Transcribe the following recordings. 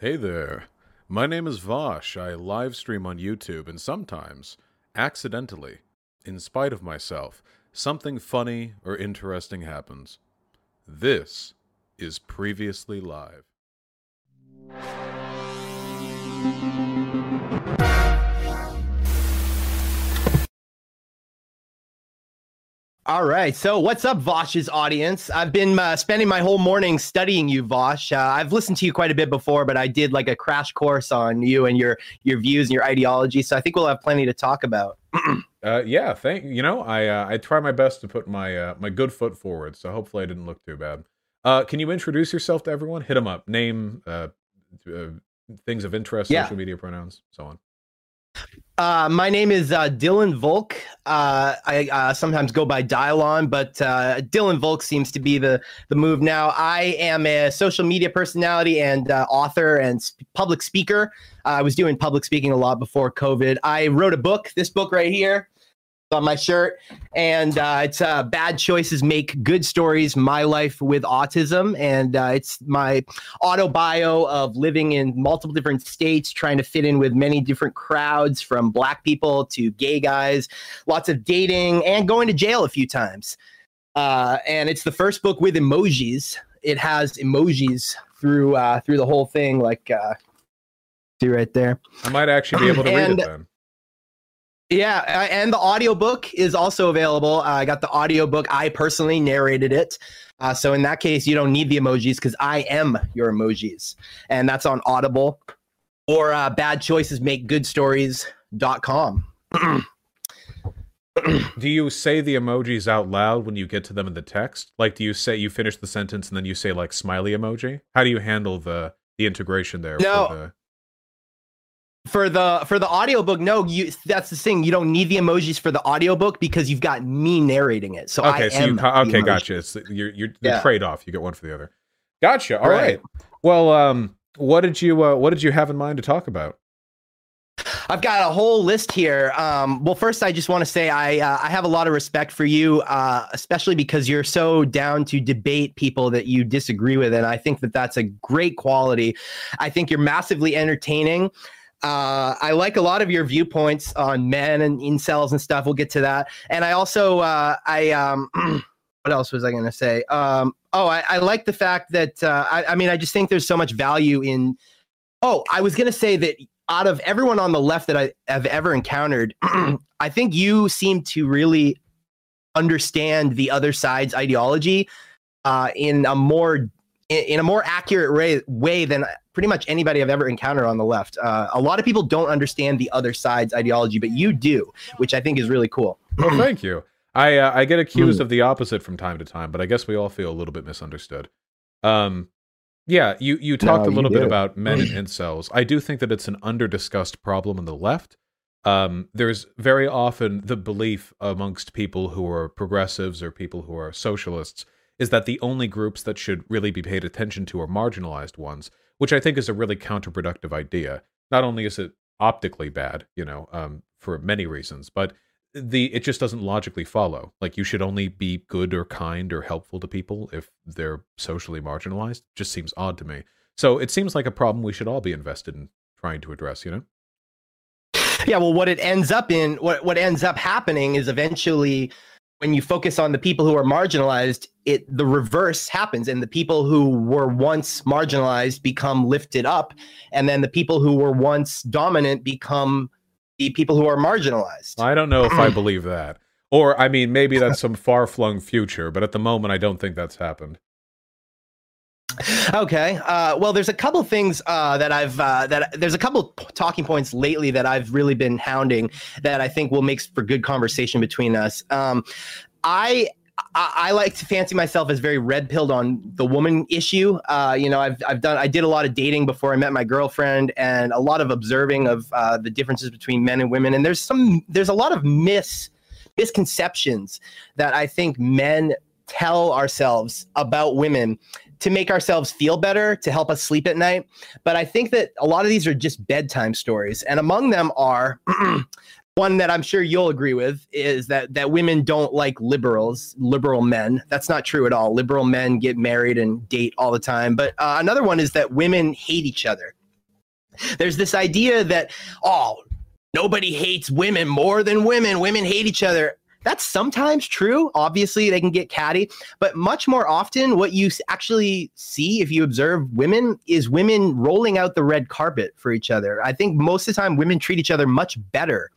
Hey there. My name is Vaush. I live stream on YouTube, and sometimes, accidentally, in spite of myself, something funny or interesting happens. This is Previously Live. All right. So, what's up, Vaush's audience? I've been uh, spending my whole morning studying you, Vaush. Uh, I've listened to you quite a bit before, but I did like a crash course on you and your your views and your ideology. So, I think we'll have plenty to talk about. uh, yeah, thank you. Know, I uh, I try my best to put my uh, my good foot forward, so hopefully I didn't look too bad. Uh, can you introduce yourself to everyone? Hit them up. Name, uh, uh, things of interest, Yeah. social media pronouns, so on. Uh, my name is uh, Dylan Volk. Uh, I uh, sometimes go by Dylon, but uh, Dylan Volk seems to be the the move now. I am a social media personality and uh, author and sp- public speaker. I was doing public speaking a lot before COVID. I wrote a book. This book right here on my shirt, and uh, it's uh, "Bad Choices Make Good Stories: My Life with Autism," and uh, it's my auto bio of living in multiple different states, trying to fit in with many different crowds, from black people to gay guys, lots of dating, and going to jail a few times. Uh, and it's the first book with emojis. It has emojis through uh, through the whole thing, like uh, see right there. I might actually be able to read And- it then. Yeah, uh, and the audiobook is also available. Uh, I got the audiobook. I personally narrated it. Uh, so in that case, you don't need the emojis because I am your emojis. And that's on Audible or uh, badchoicesmakegoodstories.com. Do you say the emojis out loud when you get to them in the text? Like, do you say you finish the sentence and then you say like smiley emoji? How do you handle the the integration there? No, for the- For the audiobook, no, you that's the thing. You don't need the emojis for the audiobook because you've got me narrating it. So I okay, so am you okay, gotcha. It's the- you're you're the Yeah. trade off. You get one for the other. Gotcha. All right. Right. Well, um, what did you uh, what did you have in mind to talk about? I've got a whole list here. Um, well, first, I just want to say I uh, I have a lot of respect for you, uh, especially because you're so down to debate people that you disagree with, and I think that that's a great quality. I think you're massively entertaining. Uh, I like a lot of your viewpoints on men and incels and stuff. We'll get to that. And I also uh, I um, what else was I going to say? Um, oh, I, I like the fact that uh, I, I mean I just think there's so much value in. Oh, I was going to say that out of everyone on the left that I have ever encountered, I think you seem to really understand the other side's ideology uh, in a more in, in a more accurate way, way than pretty much anybody I've ever encountered on the left. Uh, a lot of people don't understand the other side's ideology, but you do, which I think is really cool. Oh, thank you. I uh, I get accused of the opposite from time to time, but I guess we all feel a little bit misunderstood. Um, yeah, you you talked No, a little bit about men and incels. I do think that it's an under-discussed problem on the left. Um, there's very often the belief amongst people who are progressives or people who are socialists is that the only groups that should really be paid attention to are marginalized ones, which I think is a really counterproductive idea. Not only is it optically bad, you know, um, for many reasons, but the it just doesn't logically follow. Like you should only be good or kind or helpful to people if they're socially marginalized. Just seems odd to me. So it seems like a problem we should all be invested in trying to address. You know? yeah well what it ends up in what what ends up happening is eventually when you focus on the people who are marginalized it the reverse happens and the people who were once marginalized become lifted up and then the people who were once dominant become the people who are marginalized I don't know if I mm. believe that. Or I mean, maybe that's some far flung future, but at the moment, I don't think that's happened. Okay uh, well there's a couple things uh, that i've uh, that there's a couple talking points lately that i've really been hounding that i think will make for good conversation between us um, i I, I like to fancy myself as very red pilled on the woman issue. Uh, you know, I've I've done I did a lot of dating before I met my girlfriend, and a lot of observing of uh, the differences between men and women. And there's some there's a lot of mis misconceptions that I think men tell ourselves about women to make ourselves feel better, to help us sleep at night. But I think that a lot of these are just bedtime stories. And among them are one that I'm sure you'll agree with is that that women don't like liberals, liberal men. That's not true at all. Liberal men get married and date all the time. But uh, another one is that women hate each other. there's this idea that oh nobody hates women more than women women hate each other that's sometimes true obviously they can get catty but much more often what you actually see if you observe women is women rolling out the red carpet for each other i think most of the time women treat each other much better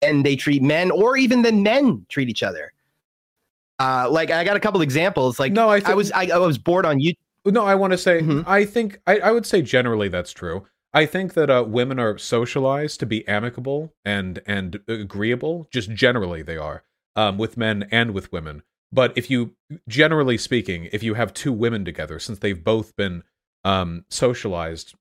than they treat men or even than men treat each other uh, like I got a couple examples. Like no, I, th- I was I, I was bored on YouTube. No, I want to say mm-hmm. I think I, I would say generally that's true. I think that uh, women are socialized to be amicable and and agreeable. Just generally, they are um, with men and with women. But if you, generally speaking, if you have two women together, since they've both been um, socialized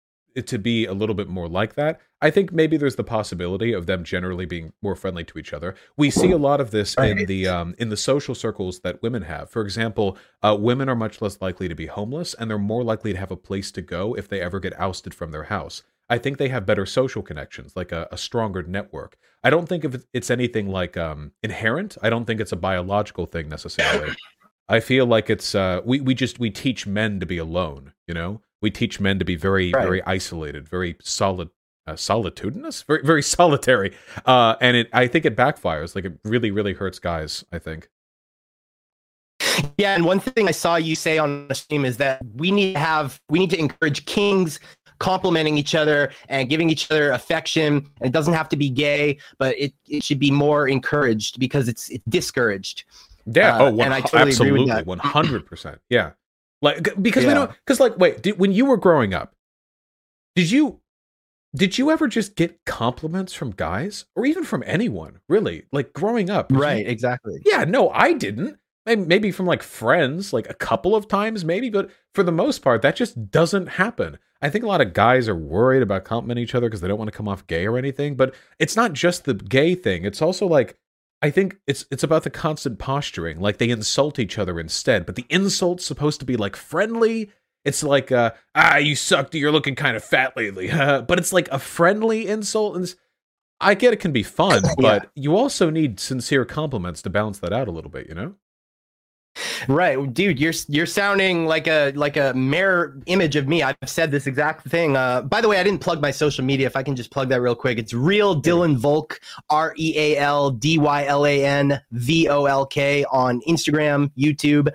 to be a little bit more like that, I think maybe there's the possibility of them generally being more friendly to each other. We see a lot of this in the um, in the social circles that women have. For example, uh, women are much less likely to be homeless, and they're more likely to have a place to go if they ever get ousted from their house. I think they have better social connections, like a, a stronger network. I don't think if it's anything like um, inherent. I don't think it's a biological thing necessarily. I feel like it's uh, we we just we teach men to be alone. You know, we teach men to be very right. very isolated, very solid uh, solitudinous, very very solitary, uh, and it I think it backfires. Like it really really hurts guys. I think. Yeah, and one thing I saw you say on the stream is that we need to have we need to encourage kings complimenting each other and giving each other affection. And it doesn't have to be gay, but it, it should be more encouraged because it's it's discouraged. Yeah. Uh, oh, one, and I totally absolutely, one hundred percent. Yeah. Like because yeah. we don't because like wait, did, when you were growing up, did you did you ever just get compliments from guys or even from anyone really like growing up right you, exactly yeah no i didn't maybe from like friends like a couple of times maybe but for the most part that just doesn't happen i think a lot of guys are worried about complimenting each other because they don't want to come off gay or anything but it's not just the gay thing it's also like i think it's it's about the constant posturing like they insult each other instead but the insult's supposed to be like friendly it's like, uh, ah, you sucked. You're looking kind of fat lately. but it's like a friendly insult. And I get it can be fun, but yeah. you also need sincere compliments to balance that out a little bit, you know? Right, dude, you're you're sounding like a like a mirror image of me. I've said this exact thing. Uh, by the way, I didn't plug my social media. If I can just plug that real quick, it's real Dylan Volk, R E A L D Y L A N V O L K on Instagram, YouTube,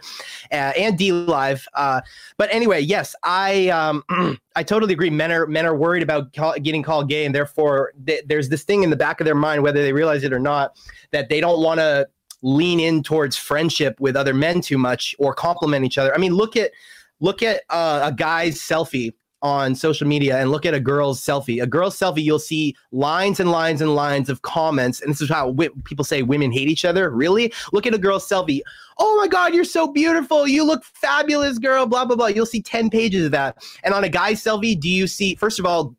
uh, and DLive. Uh, but anyway, yes, I um, I totally agree. Men are men are worried about call, getting called gay, and therefore th- there's this thing in the back of their mind, whether they realize it or not, that they don't want to lean in towards friendship with other men too much or compliment each other. I mean, look at look at uh, a guy's selfie on social media and look at a girl's selfie. A girl's selfie, you'll see lines and lines and lines of comments. And this is how w- people say women hate each other. Really? Look at a girl's selfie. Oh my God, you're so beautiful. You look fabulous, girl. Blah, blah, blah. You'll see 10 pages of that. And on a guy's selfie, do you see, first of all,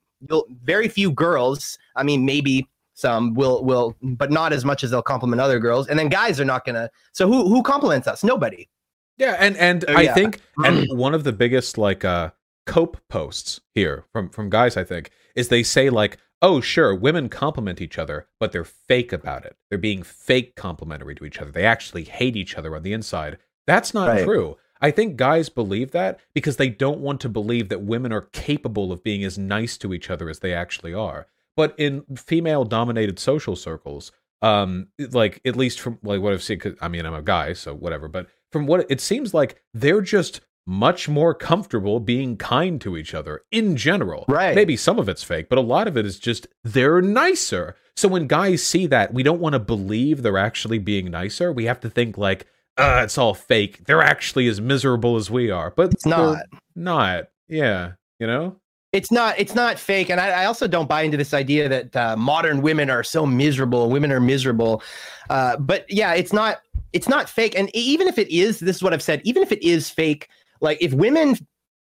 very few girls, I mean, maybe some will will but not as much as they'll compliment other girls. And then guys are not gonna so who who compliments us? Nobody. Yeah and and i yeah. think and one of the biggest like uh cope posts here from from guys i think is they say like oh sure women compliment each other but they're fake about it. They're being fake complimentary to each other. They actually hate each other on the inside. That's not right. true. I think guys believe that because they don't want to believe that women are capable of being as nice to each other as they actually are. But in female dominated social circles, um, like at least from like what I've seen, cause, I mean, I'm a guy, so whatever, but from what it seems like, they're just much more comfortable being kind to each other in general. Right. Maybe some of it's fake, but a lot of it is just they're nicer. So when guys see that, we don't want to believe they're actually being nicer. We have to think like, uh, it's all fake. They're actually as miserable as we are, but it's not. Not. Yeah. You know? It's not it's not fake. And i, I also don't buy into this idea that uh, modern women are so miserable women are miserable. Uh, but yeah it's not it's not fake. And even if it is this is what i've said even if it is fake like if women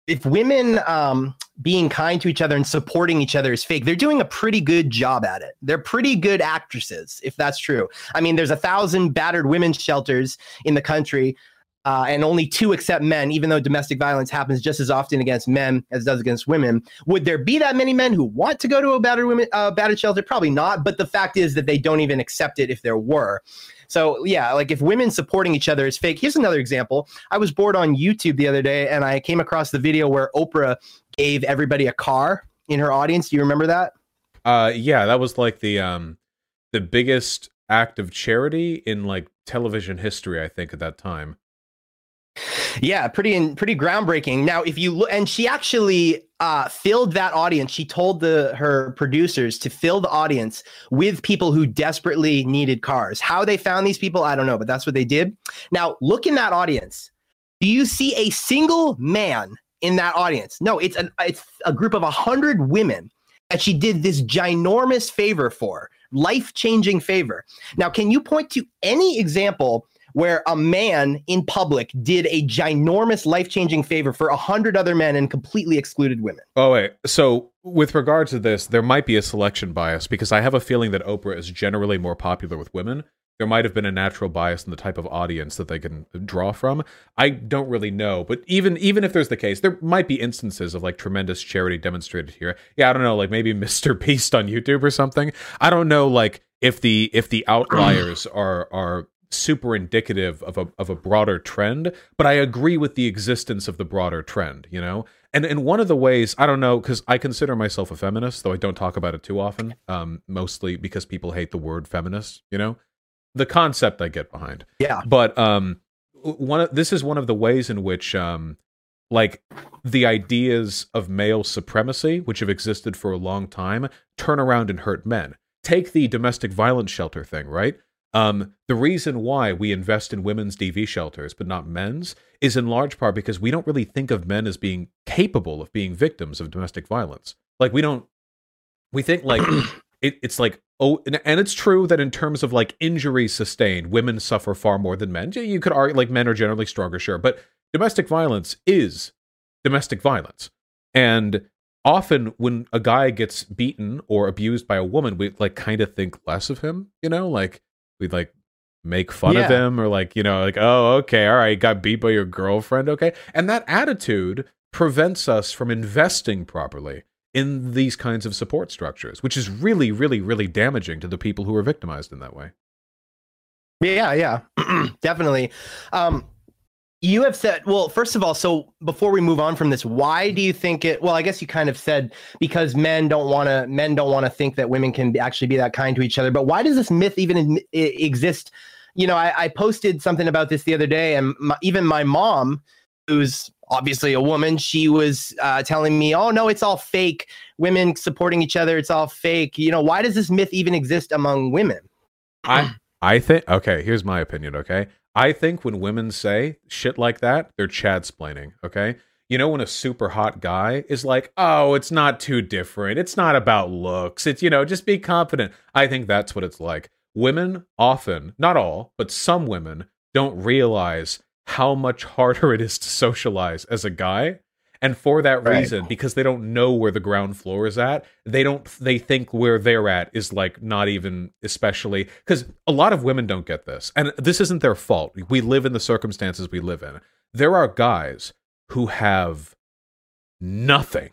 if women um, being kind to each other and supporting each other is fake they're doing a pretty good job at it. They're pretty good actresses if that's true. I mean there's a thousand battered women's shelters in the country uh, and only two accept men, even though domestic violence happens just as often against men as does against women. Would there be that many men who want to go to a battered women uh, battered shelter? Probably not. But the fact is that they don't even accept it if there were. So yeah, like if women supporting each other is fake. Here's another example. I was bored on YouTube the other day and I came across the video where Oprah gave everybody a car in her audience. Do you remember that? Uh, yeah, that was like the um, the biggest act of charity in like television history, I think, at that time. Yeah, pretty and pretty groundbreaking. Now, if you look, and she actually uh, filled that audience. She told the her producers to fill the audience with people who desperately needed cars. How they found these people, I don't know, but that's what they did. Now, look in that audience. Do you see a single man in that audience? No, it's an it's a group of a hundred women that she did this ginormous favor for, life changing favor. Now, can you point to any example? Where a man in public did a ginormous life changing favor for a hundred other men and completely excluded women. Oh, wait. So, with regard to this, there might be a selection bias because I have a feeling that Oprah is generally more popular with women. There might have been a natural bias in the type of audience that they can draw from. I don't really know, but even even if there's the case, there might be instances of like tremendous charity demonstrated here. Yeah, I don't know, like maybe Mr. Beast on YouTube or something. I don't know, like if the if the outliers are are super indicative of a of a broader trend, but I agree with the existence of the broader trend, you know? And and one of the ways, I don't know, because I consider myself a feminist, though I don't talk about it too often, um, mostly because people hate the word feminist, you know? The concept I get behind. Yeah. But um one of this is one of the ways in which um like the ideas of male supremacy, which have existed for a long time, turn around and hurt men. Take the domestic violence shelter thing, right? Um, the reason why we invest in women's DV shelters but not men's is in large part because we don't really think of men as being capable of being victims of domestic violence. Like we don't, we think like it, it's like oh, and, and, it's true that in terms of like injuries sustained, women suffer far more than men. You could argue like men are generally stronger, sure, but domestic violence is domestic violence, and often when a guy gets beaten or abused by a woman, we like kind of think less of him. You know, like we'd like make fun yeah. of him or like you know like oh okay all right got beat by your girlfriend okay. And that attitude prevents us from investing properly in these kinds of support structures which is really really really damaging to the people who are victimized in that way. Yeah yeah. Definitely. Um you have said, well, first of all, so before we move on from this, why do you think it? Well, I guess you kind of said because men don't want to, men don't want to think that women can actually be that kind to each other. But why does this myth even exist? You know, I, I posted something about this the other day, and my, even my mom, who's obviously a woman, she was uh, telling me, "Oh no, it's all fake. Women supporting each other, it's all fake." You know, why does this myth even exist among women? I I think okay. Here's my opinion. Okay, I think when women say shit like that, they're Chad splaining, okay? You know, when a super hot guy is like, oh, it's not too different. It's not about looks. It's, you know, just be confident. I think that's what it's like. Women often, not all, but some women don't realize how much harder it is to socialize as a guy and for that right. reason because they don't know where the ground floor is at they don't they think where they're at is like not even especially because a lot of women don't get this. And this isn't their fault. We live in the circumstances we live in. There are guys who have nothing.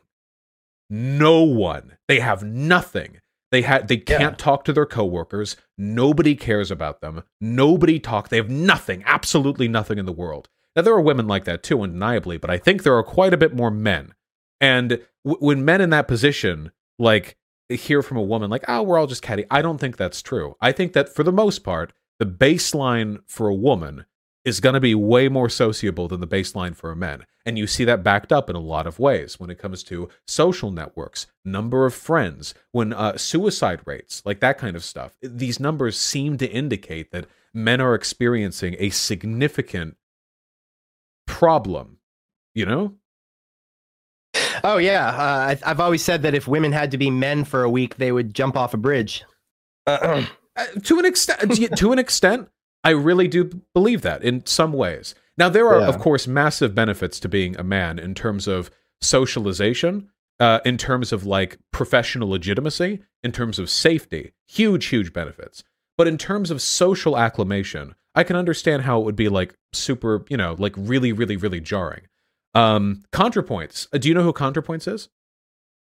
No one. They have nothing. They had they can't yeah. talk to their coworkers. Nobody cares about them. Nobody talk they have nothing absolutely nothing in the world now, there are women like that too, undeniably, but I think there are quite a bit more men. And w- when men in that position, like, hear from a woman, like, oh, we're all just catty, I don't think that's true. I think that for the most part, the baseline for a woman is going to be way more sociable than the baseline for a man. And you see that backed up in a lot of ways when it comes to social networks, number of friends, when uh, suicide rates, like that kind of stuff. These numbers seem to indicate that men are experiencing a significant problem, you know? Oh yeah, uh, I, have always said that if women had to be men for a week, they would jump off a bridge. Uh, to an extent, to an extent, I really do believe that in some ways. Now there are, yeah. of course, massive benefits to being a man in terms of socialization, uh, in terms of like professional legitimacy, in terms of safety, huge, huge benefits. But in terms of social acclamation, I can understand how it would be like super, you know, like really, really, really jarring. Um, ContraPoints. Uh, do you know who ContraPoints is?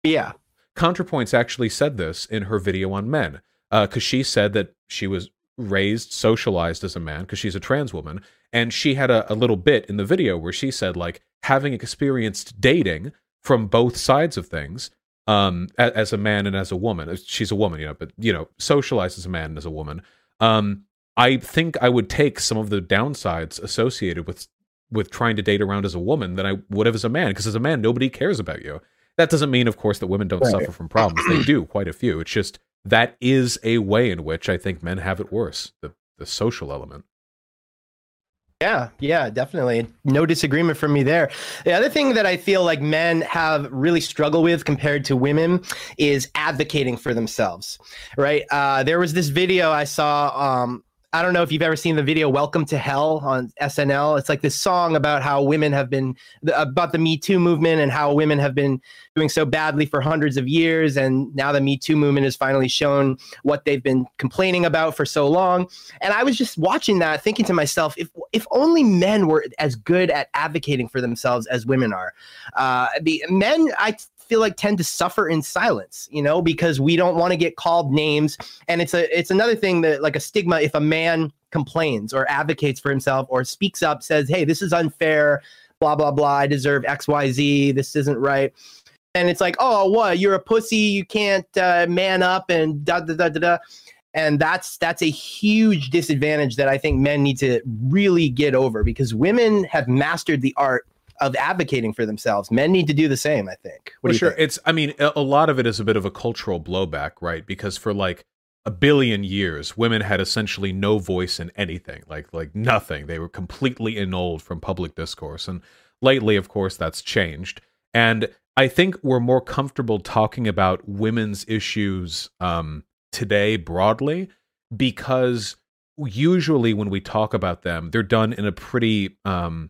Yeah. ContraPoints actually said this in her video on men because uh, she said that she was raised, socialized as a man because she's a trans woman. And she had a, a little bit in the video where she said, like, having experienced dating from both sides of things, um, as, as, a man and as a woman. She's a woman, you know, but you know, socialized as a man and as a woman. Um, I think I would take some of the downsides associated with with trying to date around as a woman than I would have as a man. Because as a man, nobody cares about you. That doesn't mean, of course, that women don't right. suffer from problems. They do quite a few. It's just that is a way in which I think men have it worse. The the social element. Yeah, yeah, definitely. No disagreement from me there. The other thing that I feel like men have really struggled with compared to women is advocating for themselves, right? Uh, there was this video I saw um, I don't know if you've ever seen the video "Welcome to Hell" on SNL. It's like this song about how women have been about the Me Too movement and how women have been doing so badly for hundreds of years, and now the Me Too movement has finally shown what they've been complaining about for so long. And I was just watching that, thinking to myself, if if only men were as good at advocating for themselves as women are. Uh, the men, I feel like tend to suffer in silence, you know, because we don't want to get called names. And it's a it's another thing that like a stigma if a man complains or advocates for himself or speaks up, says, Hey, this is unfair, blah, blah, blah. I deserve XYZ. This isn't right. And it's like, oh, what? You're a pussy. You can't uh, man up and da da da da da. And that's that's a huge disadvantage that I think men need to really get over because women have mastered the art of advocating for themselves. Men need to do the same, I think. What well, sure. Think? It's I mean, a lot of it is a bit of a cultural blowback, right? Because for like a billion years, women had essentially no voice in anything, like like nothing. They were completely annulled from public discourse. And lately, of course, that's changed. And I think we're more comfortable talking about women's issues um, today broadly because usually when we talk about them, they're done in a pretty um,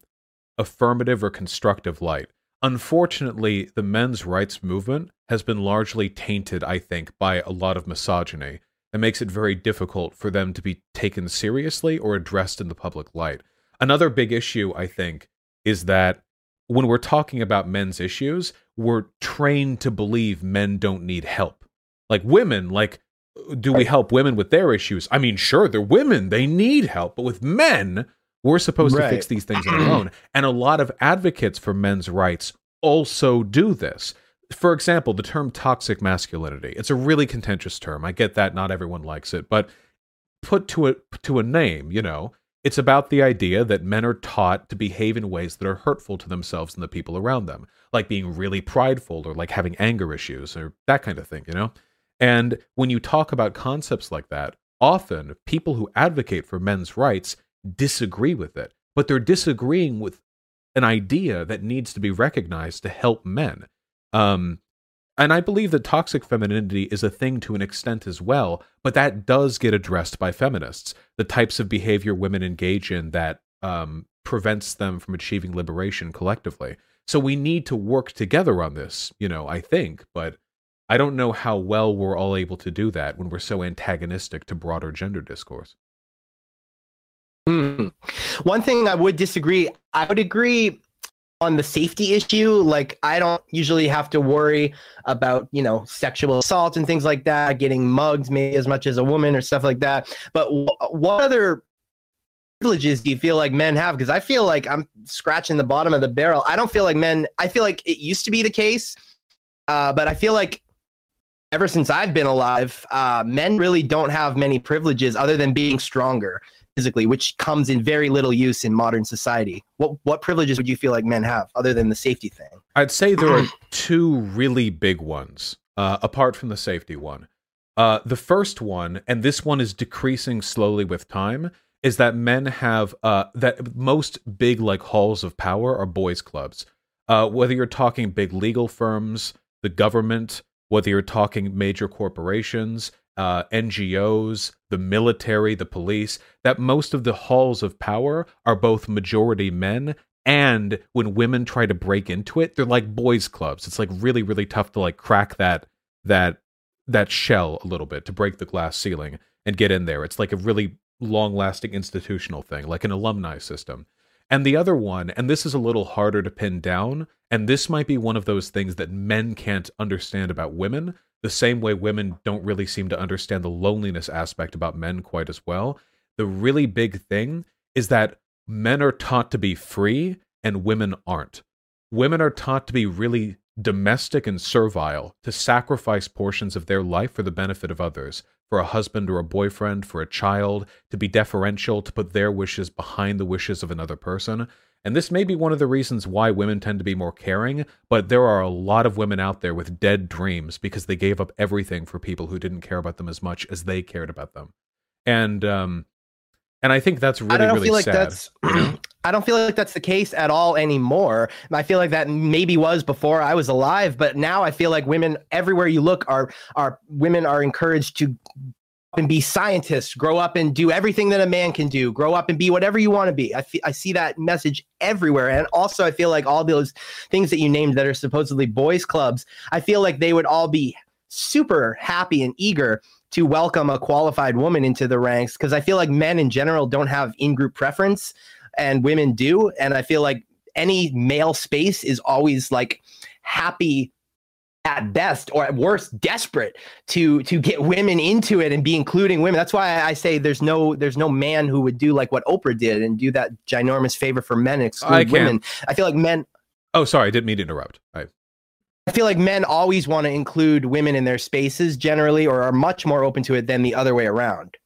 affirmative or constructive light. Unfortunately, the men's rights movement has been largely tainted, I think, by a lot of misogyny that makes it very difficult for them to be taken seriously or addressed in the public light. Another big issue, I think, is that when we're talking about men's issues, we're trained to believe men don't need help. Like women, like, do we help women with their issues? I mean, sure, they're women, they need help, but with men, we're supposed right. to fix these things on our own. And a lot of advocates for men's rights also do this. For example, the term toxic masculinity. It's a really contentious term. I get that not everyone likes it, but put to a to a name, you know, it's about the idea that men are taught to behave in ways that are hurtful to themselves and the people around them, like being really prideful or like having anger issues or that kind of thing, you know? And when you talk about concepts like that, often people who advocate for men's rights disagree with it, but they're disagreeing with an idea that needs to be recognized to help men. Um, and I believe that toxic femininity is a thing to an extent as well, but that does get addressed by feminists. The types of behavior women engage in that um, prevents them from achieving liberation collectively. So we need to work together on this, you know, I think, but I don't know how well we're all able to do that when we're so antagonistic to broader gender discourse. Hmm. One thing I would disagree, I would agree on the safety issue. Like, I don't usually have to worry about, you know, sexual assault and things like that, getting mugged maybe as much as a woman or stuff like that. But w- what other privileges do you feel like men have? Because I feel like I'm scratching the bottom of the barrel. I don't feel like men, I feel like it used to be the case, uh, but I feel like ever since I've been alive, uh, men really don't have many privileges other than being stronger physically, which comes in very little use in modern society. What what privileges would you feel like men have other than the safety thing? I'd say there are two really big ones, uh, apart from the safety one. Uh, the first one, and this one is decreasing slowly with time, is that men have uh, that most big like halls of power are boys' clubs. Uh, whether you're talking big legal firms, the government, whether you're talking major corporations, uh, NGOs, the military, the police, that most of the halls of power are both majority men. And when women try to break into it, they're like boys' clubs. It's like really, really tough to like crack that that that shell a little bit to break the glass ceiling and get in there. It's like a really long-lasting institutional thing, like an alumni system. And the other one, and this is a little harder to pin down, and this might be one of those things that men can't understand about women, the same way women don't really seem to understand the loneliness aspect about men quite as well. The really big thing is that men are taught to be free and women aren't. Women are taught to be really domestic and servile to sacrifice portions of their life for the benefit of others, for a husband or a boyfriend, for a child, to be deferential, to put their wishes behind the wishes of another person. And this may be one of the reasons why women tend to be more caring, but there are a lot of women out there with dead dreams because they gave up everything for people who didn't care about them as much as they cared about them. And um and I think that's really, I don't really feel like sad. that's. I don't feel like that's the case at all anymore. I feel like that maybe was before I was alive, but now I feel like women everywhere you look are are women are encouraged to and be scientists, grow up and do everything that a man can do, grow up and be whatever you want to be. I, I see that message everywhere. And also, I feel like all those things that you named that are supposedly boys' clubs, I feel like they would all be super happy and eager to welcome a qualified woman into the ranks because I feel like men in general don't have in group preference and women do. And I feel like any male space is always like happy at best or at worst desperate to to get women into it and be including women that's why i say there's no there's no man who would do like what oprah did and do that ginormous favor for men and exclude I women i feel like men Oh, sorry, I didn't mean to interrupt. I, I feel like men always want to include women in their spaces generally, or are much more open to it than the other way around.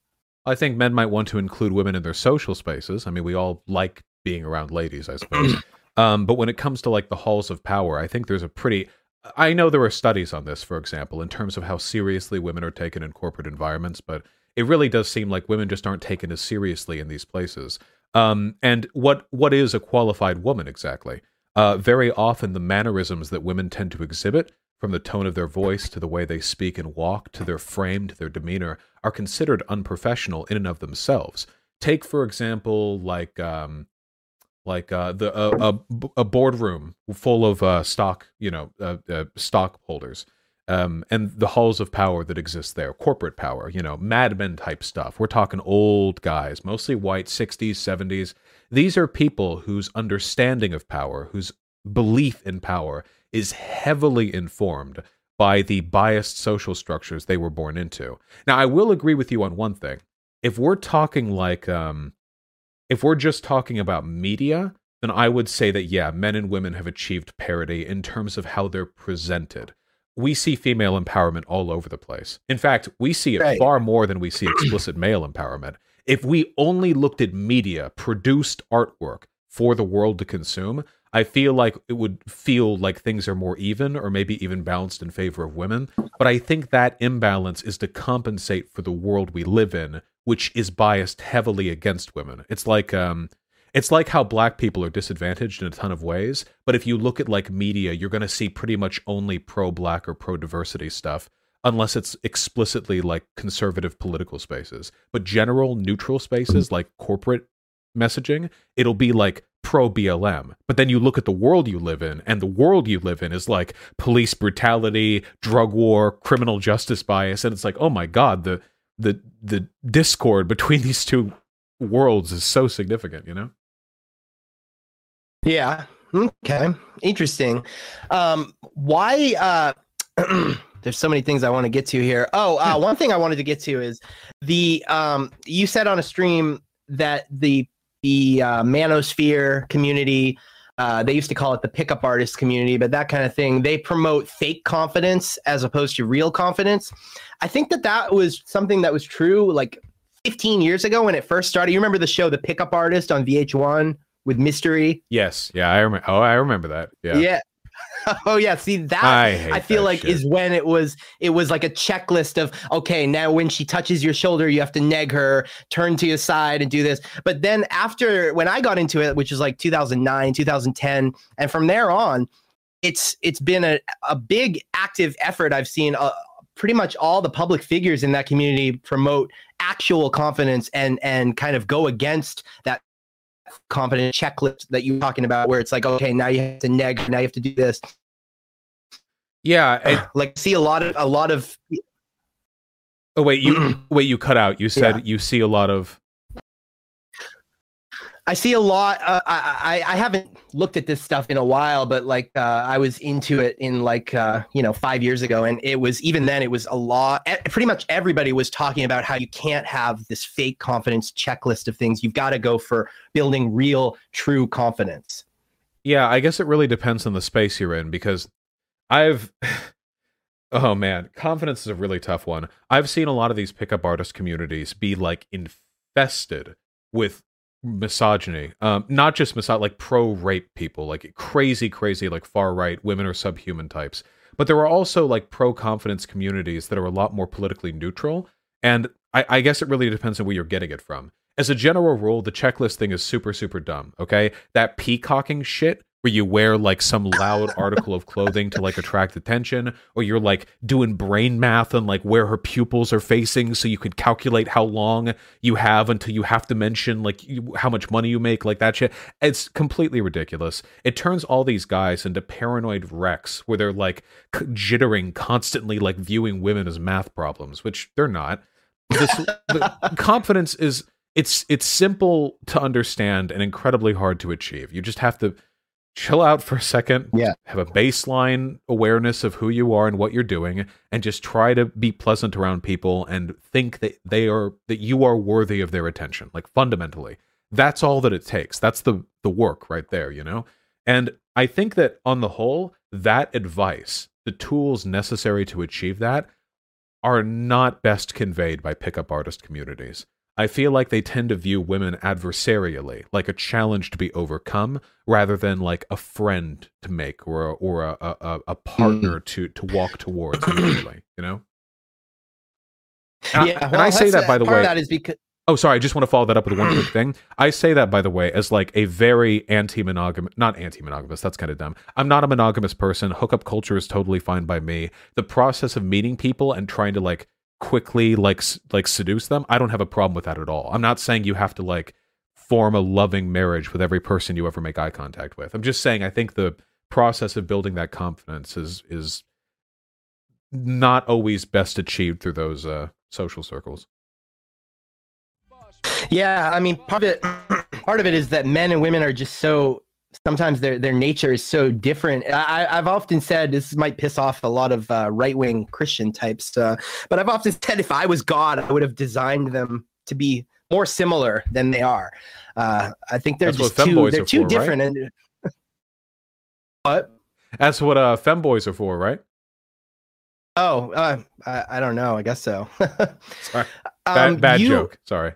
I think men might want to include women in their social spaces. I mean, we all like being around ladies, I suppose. um, but when it comes to like the halls of power, I think there's a pretty. I know there are studies on this, for example, in terms of how seriously women are taken in corporate environments, but it really does seem like women just aren't taken as seriously in these places. Um, and what what is a qualified woman exactly? Uh, very often, the mannerisms that women tend to exhibit, from the tone of their voice to the way they speak and walk to their frame to their demeanor, are considered unprofessional in and of themselves. Take, for example, like um, like uh, the uh, a, a boardroom full of uh, stock, you know, uh, uh, stockholders, um, and the halls of power that exist there, corporate power, you know, madmen type stuff. We're talking old guys, mostly white, 60s, 70s. These are people whose understanding of power, whose belief in power is heavily informed by the biased social structures they were born into. Now, I will agree with you on one thing. If we're talking like, um, if we're just talking about media, then I would say that, yeah, men and women have achieved parity in terms of how they're presented. We see female empowerment all over the place. In fact, we see it Right. far more than we see explicit male empowerment. If we only looked at media, produced artwork for the world to consume, I feel like it would feel like things are more even or maybe even balanced in favor of women. But I think that imbalance is to compensate for the world we live in, which is biased heavily against women. It's like um it's like how black people are disadvantaged in a ton of ways, but if you look at like media, you're going to see pretty much only pro black or pro diversity stuff unless it's explicitly like conservative political spaces. But general neutral spaces like corporate messaging, it'll be like pro BLM. But then you look at the world you live in, and the world you live in is like police brutality, drug war, criminal justice bias, and it's like, oh my god, the the the discord between these two worlds is so significant, you know? Yeah. Okay. Interesting. Um, why? Uh, there's so many things I want to get to here. Oh, uh, one thing I wanted to get to is the um, you said on a stream that the the uh, manosphere community. Uh, they used to call it the pickup artist community, but that kind of thing. They promote fake confidence as opposed to real confidence. I think that that was something that was true like 15 years ago when it first started. You remember the show The Pickup Artist on VH1 with Mystery? Yes, yeah, I remember. Oh, I remember that. Yeah, Yeah. oh yeah. See that I I feel that like shit. is when it was it was like a checklist of okay now when she touches your shoulder you have to neg her turn to your side and do this but then after when I got into it which is like 2009 2010 and from there on it's it's been a, a big active effort I've seen uh, pretty much all the public figures in that community promote actual confidence and and kind of go against that confidence checklist that you're talking about where it's like okay now you have to neg now you have to do this yeah. like see a lot of a lot of oh wait, you wait, you cut out. You said you see a lot of. I see a lot. Uh, I, I haven't looked at this stuff in a while, but like uh, I was into it in like uh, you know five years ago, and it was even then it was a lot. Pretty much everybody was talking about how you can't have this fake confidence checklist of things. You've got to go for building real, true confidence. Yeah, I guess it really depends on the space you're in because I've oh man, confidence is a really tough one. I've seen a lot of these pickup artist communities be like infested with misogyny. Um, not just misogyny, like pro rape people, like crazy, crazy, like far right women or subhuman types. But there are also like pro confidence communities that are a lot more politically neutral. And I, I guess it really depends on where you're getting it from. As a general rule, the checklist thing is super, super dumb. Okay. That peacocking shit where you wear like some loud article of clothing to like attract attention, or you're like doing brain math on like where her pupils are facing so you can calculate how long you have until you have to mention like you, how much money you make, like that shit. It's completely ridiculous. It turns all these guys into paranoid wrecks where they're like jittering constantly, like viewing women as math problems, which they're not. This the confidence is it's it's simple to understand and incredibly hard to achieve. You just have to chill out for a second. Yeah. Have a baseline awareness of who you are and what you're doing and just try to be pleasant around people and think that they are that you are worthy of their attention. Like fundamentally. That's all that it takes. That's the the work right there, you know? And I think that on the whole, that advice, the tools necessary to achieve that are not best conveyed by pickup artist communities. I feel like they tend to view women adversarially, like a challenge to be overcome, rather than like a friend to make or a, or a a, a partner mm. to to walk towards. Usually, you know. And yeah, I, and I say that by the way. That is because. Oh, sorry. I just want to follow that up with one quick thing. I say that, by the way, as like a very anti-monogamous, not anti-monogamous. That's kind of dumb. I'm not a monogamous person. Hookup culture is totally fine by me. The process of meeting people and trying to like quickly like like seduce them i don't have a problem with that at all. I'm not saying you have to like form a loving marriage with every person you ever make eye contact with. I'm just saying i think the process of building that confidence is is not always best achieved through those uh, social circles. Yeah i mean part of it part of it is that men and women are just so sometimes their their nature is so different. I, have often said this might piss off a lot of uh, right wing Christian types, uh, but I've often said if I was God, I would have designed them to be more similar than they are. Uh, I think they're That's just too they're too for, different. Right? And what? That's what uh, femboys are for, right? Oh, uh, I, I don't know. I guess so. Sorry, bad, um, bad you, joke. Sorry.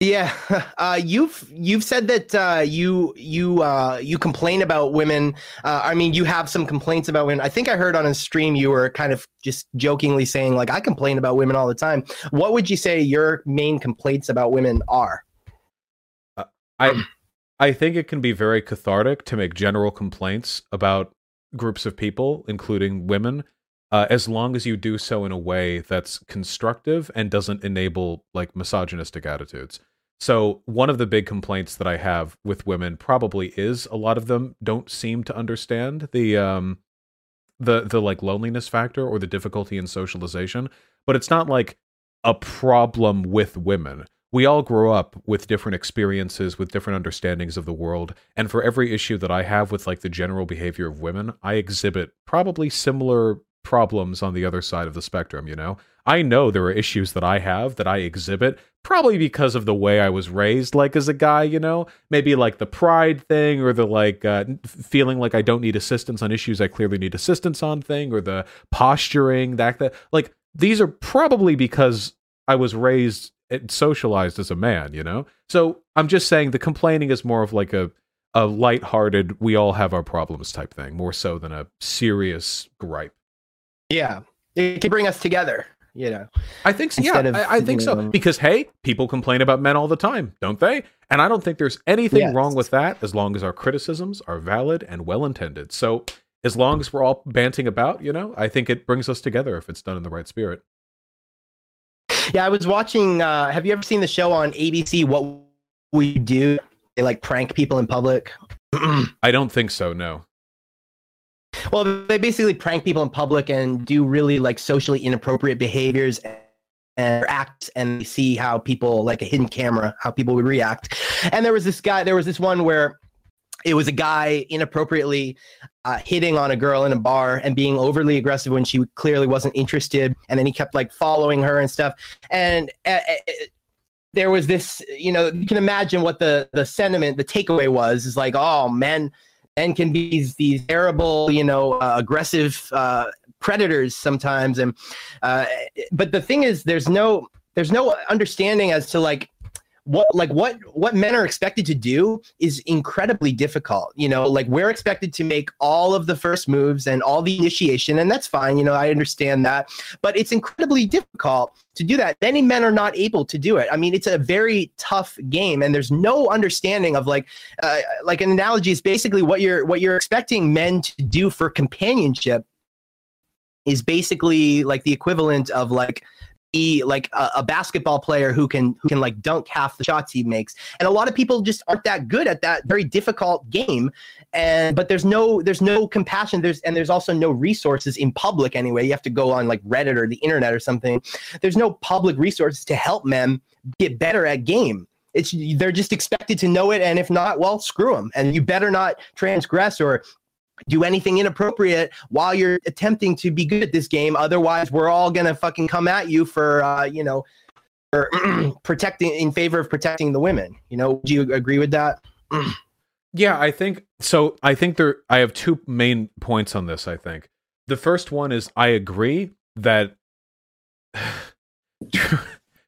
Yeah, uh, you've you've said that uh, you you uh, you complain about women. Uh, I mean, you have some complaints about women. I think I heard on a stream you were kind of just jokingly saying like, "I complain about women all the time." What would you say your main complaints about women are? Uh, I I think it can be very cathartic to make general complaints about groups of people, including women, uh, as long as you do so in a way that's constructive and doesn't enable like misogynistic attitudes. So one of the big complaints that I have with women probably is a lot of them don't seem to understand the um the the like loneliness factor or the difficulty in socialization, but it's not like a problem with women. We all grow up with different experiences, with different understandings of the world, and for every issue that I have with like the general behavior of women, I exhibit probably similar problems on the other side of the spectrum, you know? I know there are issues that I have that I exhibit probably because of the way I was raised like as a guy, you know? Maybe like the pride thing or the like uh, feeling like I don't need assistance on issues I clearly need assistance on thing or the posturing that that like these are probably because I was raised and socialized as a man, you know? So I'm just saying the complaining is more of like a a light-hearted we all have our problems type thing more so than a serious gripe. Yeah. It can bring us together, you know. I think so. Yeah, of, I, I, think so. Know, because hey, people complain about men all the time, don't they? And I don't think there's anything yes. wrong with that as long as our criticisms are valid and well intended. So as long as we're all banting about, you know, I think it brings us together if it's done in the right spirit. Yeah, I was watching. Uh, have you ever seen the show on ABC? What we do? They like prank people in public. I don't think so. No. Well, they basically prank people in public and do really like socially inappropriate behaviors and act and see how people like a hidden camera how people would react. And there was this guy. There was this one where it was a guy inappropriately uh, hitting on a girl in a bar and being overly aggressive when she clearly wasn't interested and then he kept like following her and stuff and uh there was this you know you can imagine what the the sentiment the takeaway was is like oh men and can be these, terrible, you know, uh, aggressive uh, predators sometimes. And uh, but the thing is, there's no there's no understanding as to like what like what what men are expected to do is incredibly difficult you know like we're expected to make all of the first moves and all the initiation and that's fine you know i understand that but it's incredibly difficult to do that. Many men are not able to do it. I mean it's a very tough game and there's no understanding of like uh, like an analogy is basically what you're what you're expecting men to do for companionship is basically like the equivalent of like like a, a, basketball player who can who can like dunk half the shots he makes. And a lot of people just aren't that good at that very difficult game. And but there's no there's no compassion. There's and there's also no resources in public anyway. You have to go on like reddit or the internet or something. There's no public resources to help men get better at game. It's they're just expected to know it. And if not well screw them and you better not transgress or do anything inappropriate while you're attempting to be good at this game. Otherwise, we're all gonna fucking come at you for uh, you know, for protecting in favor of protecting the women. You know, do you agree with that? yeah, I think so. I think there. I have two main points on this. I think the first one is I agree that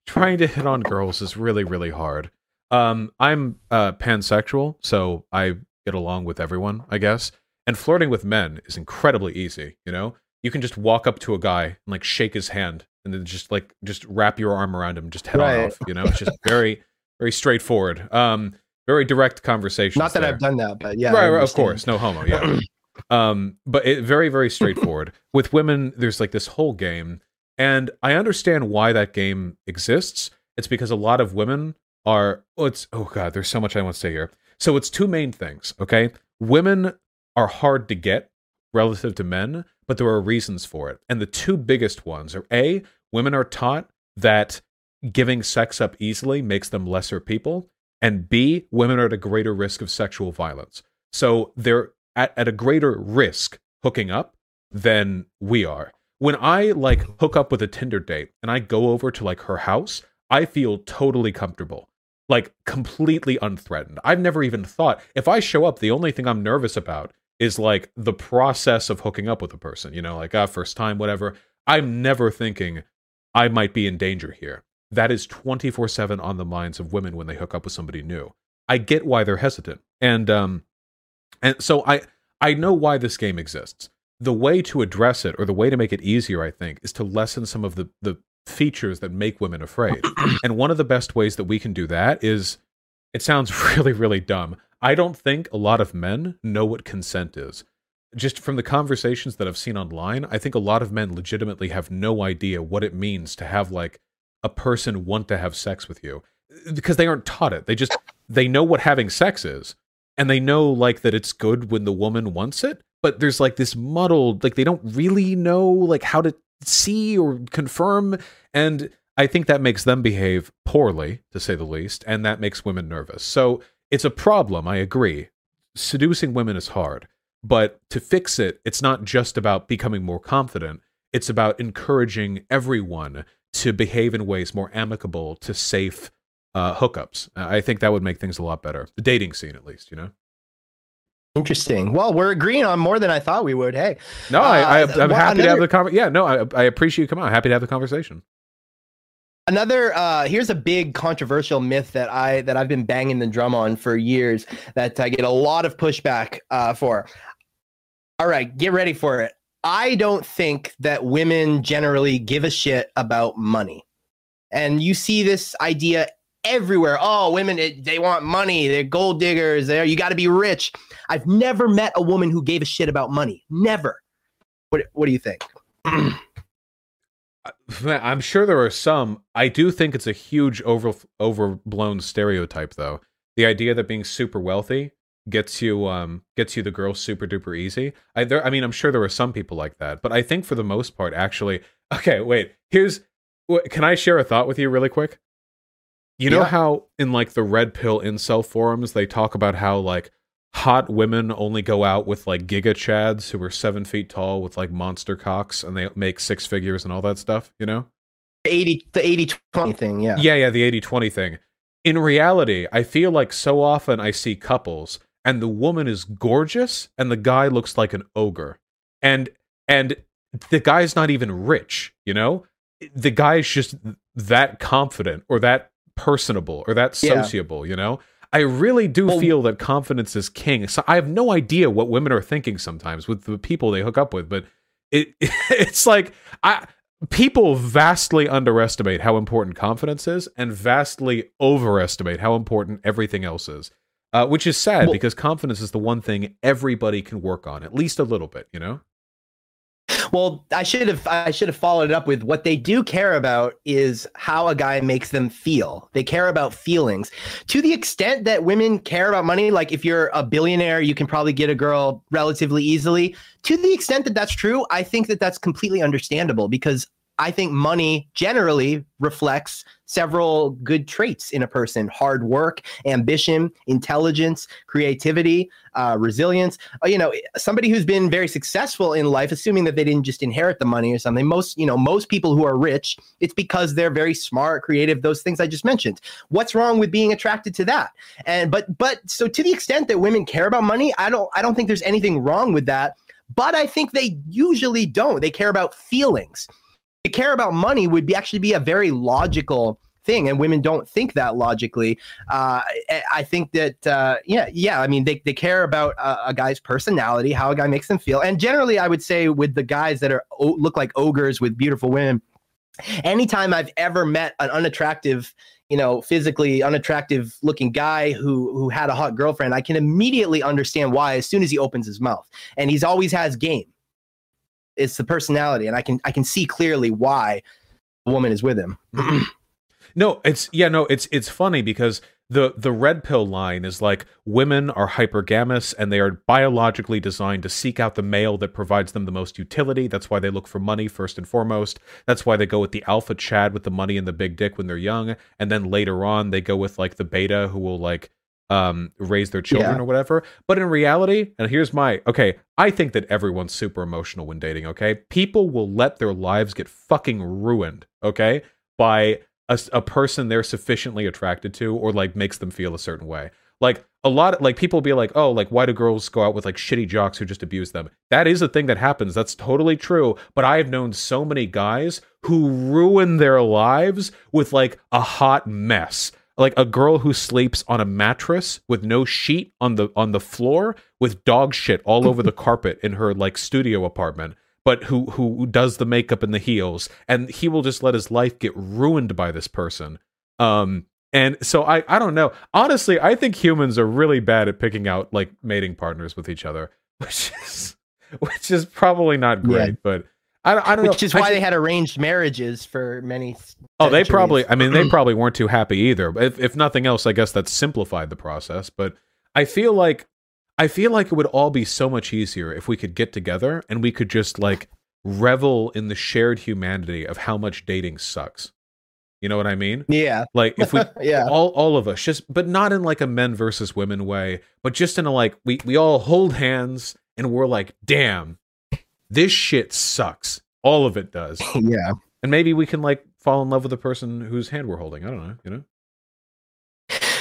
trying to hit on girls is really really hard. Um, I'm uh, pansexual, so I get along with everyone, I guess. And flirting with men is incredibly easy, you know? You can just walk up to a guy and like shake his hand and then just like just wrap your arm around him, just head right. on off, you know? It's just very, very straightforward. Um, very direct conversation. Not that there. I've done that, but yeah. Right, right of course. No homo, yeah. um, but it, very, very straightforward. With women, there's like this whole game. And I understand why that game exists. It's because a lot of women are oh, it's oh god, there's so much I want to say here. So it's two main things, okay? Women are hard to get relative to men, but there are reasons for it. And the two biggest ones are A, women are taught that giving sex up easily makes them lesser people, and B, women are at a greater risk of sexual violence. So they're at, at a greater risk hooking up than we are. When I like hook up with a Tinder date and I go over to like her house, I feel totally comfortable like completely unthreatened. I've never even thought if I show up, the only thing I'm nervous about is like the process of hooking up with a person, you know, like ah, first time, whatever. I'm never thinking I might be in danger here. That is 24 7 on the minds of women when they hook up with somebody new. I get why they're hesitant. And um and so I I know why this game exists. The way to address it or the way to make it easier, I think, is to lessen some of the the features that make women afraid. and one of the best ways that we can do that is it sounds really, really dumb. I don't think a lot of men know what consent is. Just from the conversations that I've seen online, I think a lot of men legitimately have no idea what it means to have like a person want to have sex with you because they aren't taught it. They just they know what having sex is and they know like that it's good when the woman wants it, but there's like this muddled like they don't really know like how to see or confirm and I think that makes them behave poorly to say the least and that makes women nervous. So it's a problem, I agree. Seducing women is hard, but to fix it, it's not just about becoming more confident. It's about encouraging everyone to behave in ways more amicable to safe uh, hookups. I think that would make things a lot better. The dating scene, at least, you know. Interesting. Well, we're agreeing on more than I thought we would. Hey, no, uh, I, I, am happy another... to have the conversation. Yeah, no, I, I appreciate you coming on. Happy to have the conversation. Another uh, here's a big controversial myth that I that I've been banging the drum on for years that I get a lot of pushback uh, for. All right, get ready for it. I don't think that women generally give a shit about money, and you see this idea everywhere. Oh, women they want money. They're gold diggers. There, you got to be rich. I've never met a woman who gave a shit about money. Never. What What do you think? I'm sure there are some. I do think it's a huge over overblown stereotype, though. The idea that being super wealthy gets you um gets you the girl super duper easy. I there, I mean, I'm sure there are some people like that, but I think for the most part, actually. Okay, wait. Here's. Can I share a thought with you really quick? You know yeah. how in like the red pill incel forums they talk about how like hot women only go out with like giga chads who are seven feet tall with like monster cocks and they make six figures and all that stuff, you know? 80 the 80 20 thing, yeah. Yeah, yeah, the 80 20 thing. In reality, I feel like so often I see couples and the woman is gorgeous and the guy looks like an ogre. And and the guy's not even rich, you know? The guy's just that confident or that personable or that Yeah. sociable, you know? I really do Well- feel that confidence is king. So I have no idea what women are thinking sometimes with the people they hook up with, but it it's like I people vastly underestimate how important confidence is and vastly overestimate how important everything else is. Uh, which is sad Well- because confidence is the one thing everybody can work on at least a little bit, you know? Well, I should have I should have followed it up with what they do care about is how a guy makes them feel. They care about feelings. To the extent that women care about money, like if you're a billionaire, you can probably get a girl relatively easily. To the extent that that's true, I think that that's completely understandable because I think money generally reflects several good traits in a person hard work, ambition, intelligence, creativity, uh, resilience. Uh, you know, somebody who's been very successful in life, assuming that they didn't just inherit the money or something. Most, you know, most people who are rich, it's because they're very smart, creative, those things I just mentioned. What's wrong with being attracted to that? And but but so to the extent that women care about money, I don't I don't think there's anything wrong with that. But I think they usually don't. They care about feelings to care about money would be actually be a very logical thing and women don't think that logically. Uh, I- think that uh, yeah yeah i mean they, they care about a, a guy's personality how a guy makes them feel. And generally i would say with the guys that are look like ogres with beautiful women anytime i've ever met an unattractive you know physically unattractive looking guy who who had a hot girlfriend i can immediately understand why as soon as he opens his mouth. And he's always has game it's the personality and i can i can see clearly why a woman is with him mm-hmm. No, it's yeah, no, it's it's funny because the the red pill line is like women are hypergamous and they are biologically designed to seek out the male that provides them the most utility. That's why they look for money first and foremost. That's why they go with the alpha chad with the money and the big dick when they're young, and then later on they go with like the beta who will like um raise their children Yeah. or whatever. But in reality, and here's my okay, I think that everyone's super emotional when dating, okay? People will let their lives get fucking ruined, okay? By a, a person they're sufficiently attracted to or like makes them feel a certain way. Like a lot of, like people be like, "Oh, like why do girls go out with like shitty jocks who just abuse them?" That is a thing that happens. That's totally true, but I have known so many guys who ruin their lives with like a hot mess. Like a girl who sleeps on a mattress with no sheet on the on the floor with dog shit all over the carpet in her like studio apartment but who who does the makeup and the heels and he will just let his life get ruined by this person um and so i i don't know honestly i think humans are really bad at picking out like mating partners with each other which is which is probably not great Yeah. but I, I don't know which is why ju- they had arranged marriages for many Oh, they probably. I mean, they mm. probably weren't too happy either. But if, if nothing else, I guess that simplified the process. But I feel like, I feel like it would all be so much easier if we could get together and we could just like revel in the shared humanity of how much dating sucks. You know what I mean? yeah Like if we yeah all all of us just but not in like a men versus women way, but just in a like we we all hold hands and we're like, "Damn. This shit sucks." All of it does yeah and maybe we can like fall in love with the person whose hand we're holding. I don't know, you know.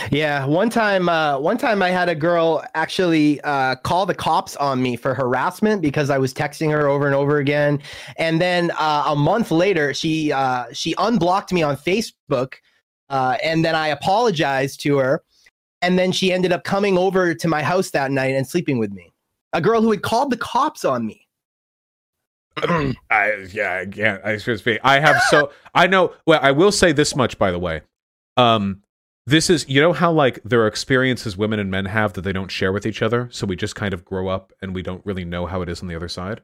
Yeah, one time, uh, one time I had a girl actually uh, call the cops on me for harassment because I was texting her over and over again, and then uh, a month later, she uh, she unblocked me on Facebook, uh, and then I apologized to her, and then she ended up coming over to my house that night and sleeping with me. A girl who had called the cops on me. I yeah, I can't. I should speak. I have so I know. Well, I will say this much, by the way. Um, this is you know how like there are experiences women and men have that they don't share with each other, so we just kind of grow up and we don't really know how it is on the other side.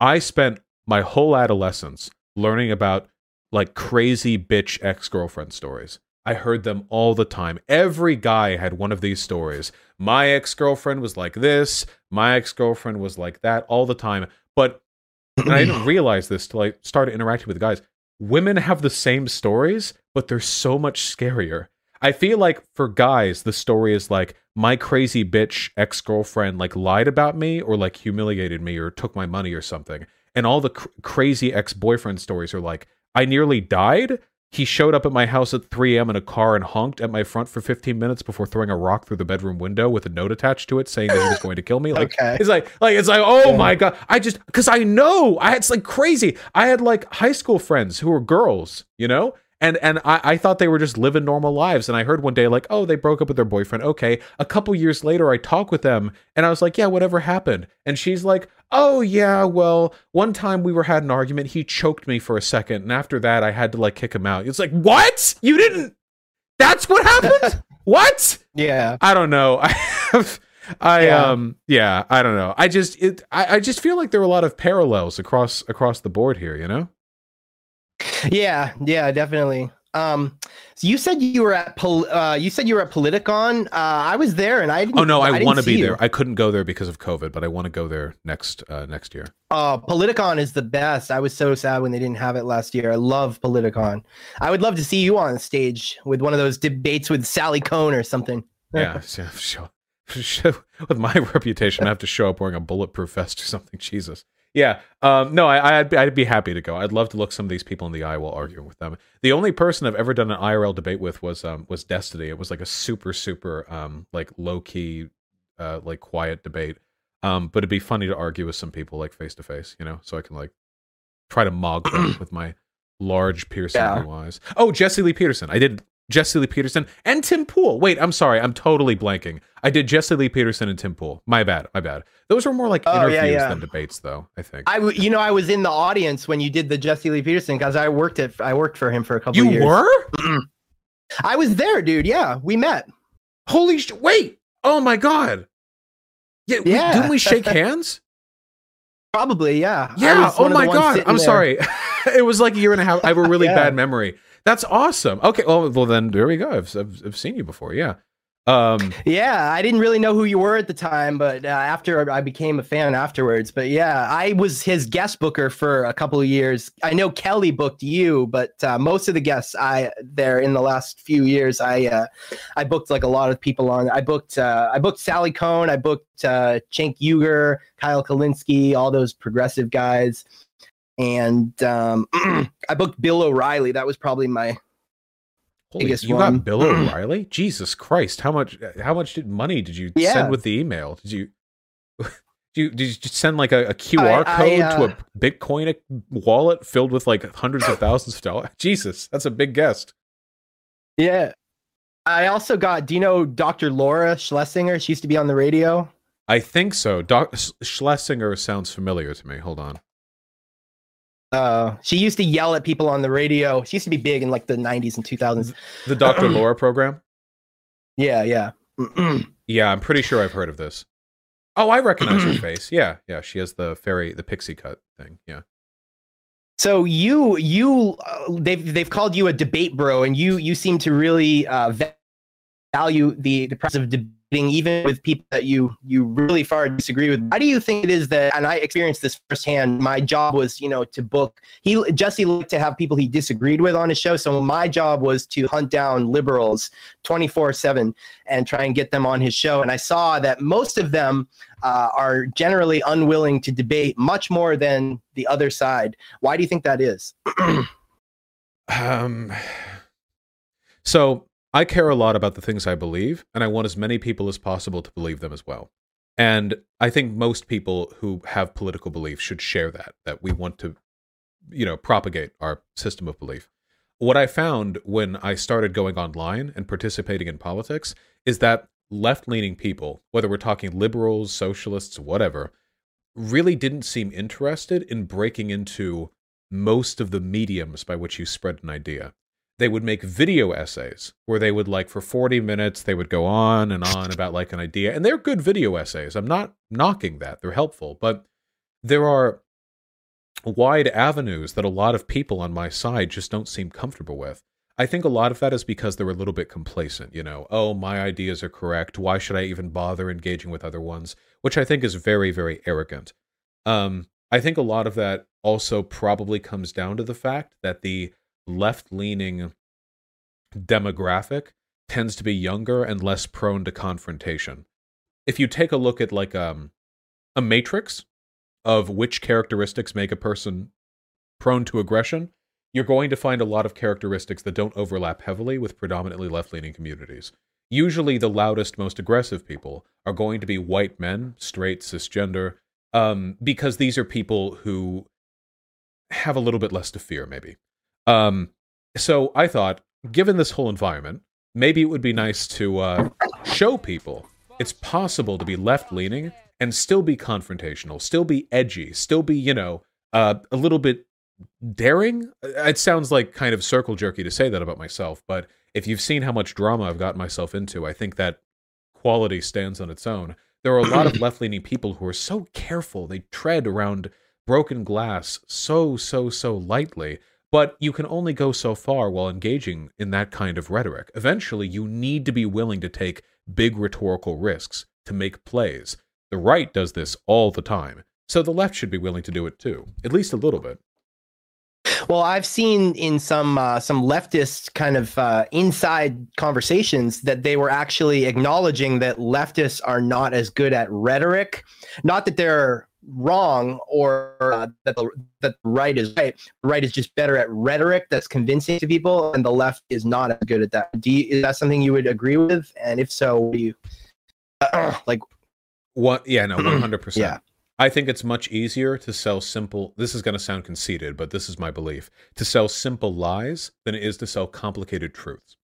I spent my whole adolescence learning about like crazy bitch ex girlfriend stories. I heard them all the time. Every guy had one of these stories. My ex girlfriend was like this. My ex girlfriend was like that all the time. But and I didn't realize this till I started interacting with guys. Women have the same stories, but they're so much scarier. I feel like for guys, the story is like my crazy bitch ex girlfriend like lied about me or like humiliated me or took my money or something. And all the cr- crazy ex boyfriend stories are like I nearly died, he showed up at my house at 3 a.m. in a car and honked at my front for 15 minutes before throwing a rock through the bedroom window with a note attached to it saying that he was going to kill me. Like Okay. it's like like it's like oh Yeah. my god! I just because I know I it's like crazy. I had like high school friends who were girls, you know. And and I, I thought they were just living normal lives. And I heard one day, like, oh, they broke up with their boyfriend. Okay. A couple years later, I talked with them and I was like, yeah, whatever happened? And she's like, oh, yeah, well, one time we were had an argument. He choked me for a second. And after that, I had to like kick him out. It's like, what? You didn't? That's what happened? what? Yeah. I don't know. I have. I Yeah. um yeah I don't know I just it I, I just feel like there are a lot of parallels across across the board here you know Yeah, yeah, definitely. Um, so you said you were at Pol- uh, you said you were at Politicon. Uh, I was there, and I didn't. Oh no, I, didn't want to be you. there. I couldn't go there because of COVID, but I want to go there next uh, next year. Uh, Politicon is the best. I was so sad when they didn't have it last year. I love Politicon. I would love to see you on stage with one of those debates with Sally Kohn or something. Yeah, show, with my reputation, I have to show up wearing a bulletproof vest or something. Jesus. Yeah. Um, no, I, I'd be, I'd be happy to go. I'd love to look some of these people in the eye while arguing with them. The only person I've ever done an IRL debate with was um was Destiny. It was like a super super um like low key, uh like quiet debate. Um, but it'd be funny to argue with some people like face to face, you know, so I can like try to mog them with my large piercing Yeah. blue eyes. Oh, Jesse Lee Peterson. I did Jesse Lee Peterson and Tim Pool. Wait, I'm sorry. I'm totally blanking. I did Jesse Lee Peterson and Tim Pool. My bad. My bad. Those were more like Oh, interviews yeah. than debates, though. I think. I, w- you know, I was in the audience when you did the Jesse Lee Peterson because I worked at I worked for him for a couple you of years. were? I was there, dude. Yeah, we met. Holy sh! Wait! Oh my god! Yeah. we- Yeah. didn't we shake hands? Probably, yeah. Yeah. Oh one of the my god! I'm there. sorry. it was like a year and a half. I have a really Yeah. bad memory. That's awesome. Okay. Well, well then there we go. I've, I've I've seen you before. Yeah. Um. Yeah, I didn't really know who you were at the time, but uh, after I became a fan afterwards. But yeah, I was his guest booker for a couple of years. I know Kelly booked you, but uh, most of the guests I there in the last few years, I uh, I booked like a lot of people on. I booked uh, I booked Sally Kohn, I booked uh, Cenk Uygur, Kyle Kulinski, all those progressive guys, and um, I booked Bill O'Reilly. That was probably my Holy, biggest you one. got Bill O'Reilly? Jesus Christ! How much? How much did money did you Yeah. send with the email? Did you? Did you, did you just send like a, a QR I- I, code to uh, a Bitcoin wallet filled with like hundreds of thousands of dollars? Jesus, that's a big guest. Yeah. I also got, do you know Dr. Laura Schlesinger? She used to be on the radio. I think so. Doc Schlesinger sounds familiar to me. Hold on. Uh, she used to yell at people on the radio. She used to be big in like the 90s and 2000s. The Dr. Laura program? Yeah, yeah. Yeah, I'm pretty sure I've heard of this. Oh, I recognize her face. Yeah, yeah. She has the fairy, the pixie cut thing. Yeah. so you, you, uh, they've they've called you a debate bro, and you you seem to really uh, value the the process of debating, even with people that you you really far disagree with. How do you think it is that? And I experienced this firsthand. My job was, you know, to book. He Jesse liked to have people he disagreed with on his show. So my job was to hunt down liberals twenty four seven and try and get them on his show. And I saw that most of them uh, are generally unwilling to debate much more than the other side. Why do you think that is? Um, so I care a lot about the things I believe, and I want as many people as possible to believe them as well. And I think most people who have political beliefs should share that, that we want to, you know, propagate our system of belief. What I found when I started going online and participating in politics is that left leaning people, whether we're talking liberals, socialists, whatever, really didn't seem interested in breaking into most of the mediums by which you spread an idea. They would make video essays where they would like for 40 minutes they would go on and on about like an idea and they're good video essays. I'm not knocking that. They're helpful, but there are wide avenues that a lot of people on my side just don't seem comfortable with. I think a lot of that is because they're a little bit complacent, you know. Oh, my ideas are correct. Why should I even bother engaging with other ones? Which I think is very, very arrogant. Um, I think a lot of that also probably comes down to the fact that the left leaning demographic tends to be younger and less prone to confrontation. If you take a look at like um, a matrix of which characteristics make a person prone to aggression, you're going to find a lot of characteristics that don't overlap heavily with predominantly left leaning communities. Usually, the loudest, most aggressive people are going to be white men, straight, cisgender, um, because these are people who have a little bit less to fear, maybe. Um, so I thought, given this whole environment, maybe it would be nice to uh, show people it's possible to be left leaning and still be confrontational, still be edgy, still be, you know, uh, a little bit daring. It sounds like kind of circle jerky to say that about myself, but if you've seen how much drama I've gotten myself into, I think that quality stands on its own. There are a lot of left leaning people who are so careful, they tread around broken glass so, so, so lightly. But you can only go so far while engaging in that kind of rhetoric. Eventually, you need to be willing to take big rhetorical risks to make plays. The right does this all the time. So the left should be willing to do it too, at least a little bit. Well, I've seen in some uh, some leftist kind of uh, inside conversations that they were actually acknowledging that leftists are not as good at rhetoric. Not that they're wrong or uh, that the that the right is right. The right is just better at rhetoric that's convincing to people, and the left is not as good at that. Do you, is that something you would agree with? And if so, do you uh, like what? Yeah, no, one hundred percent. Yeah. I think it's much easier to sell simple. This is going to sound conceited, but this is my belief: to sell simple lies than it is to sell complicated truths.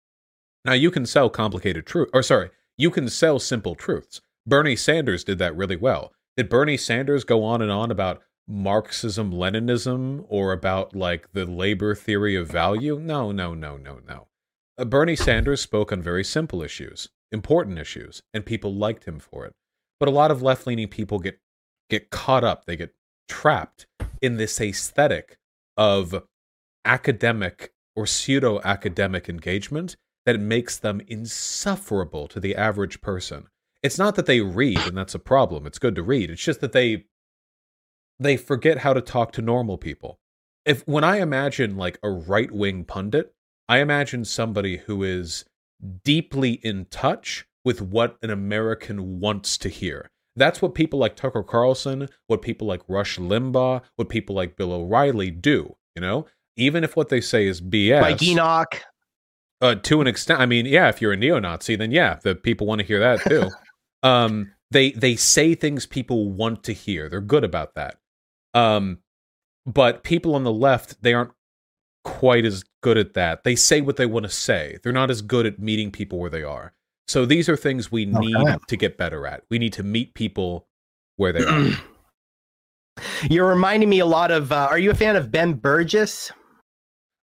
Now, you can sell complicated truth, or sorry, you can sell simple truths. Bernie Sanders did that really well. Did Bernie Sanders go on and on about Marxism, Leninism, or about like the labor theory of value? No, no, no, no, no. Uh, Bernie Sanders spoke on very simple issues, important issues, and people liked him for it. But a lot of left leaning people get get caught up, they get trapped in this aesthetic of academic or pseudo academic engagement that makes them insufferable to the average person. It's not that they read and that's a problem. It's good to read. It's just that they they forget how to talk to normal people. If when I imagine like a right-wing pundit, I imagine somebody who is deeply in touch with what an American wants to hear. That's what people like Tucker Carlson, what people like Rush Limbaugh, what people like Bill O'Reilly do. You know, even if what they say is BS. like Enoch. Uh, to an extent, I mean, yeah, if you're a neo-Nazi, then yeah, the people want to hear that too. Um, they they say things people want to hear. They're good about that. Um, but people on the left, they aren't quite as good at that. They say what they want to say. They're not as good at meeting people where they are. So these are things we need to get better at. We need to meet people where they are. You're reminding me a lot of. Uh, are you a fan of Ben Burgis?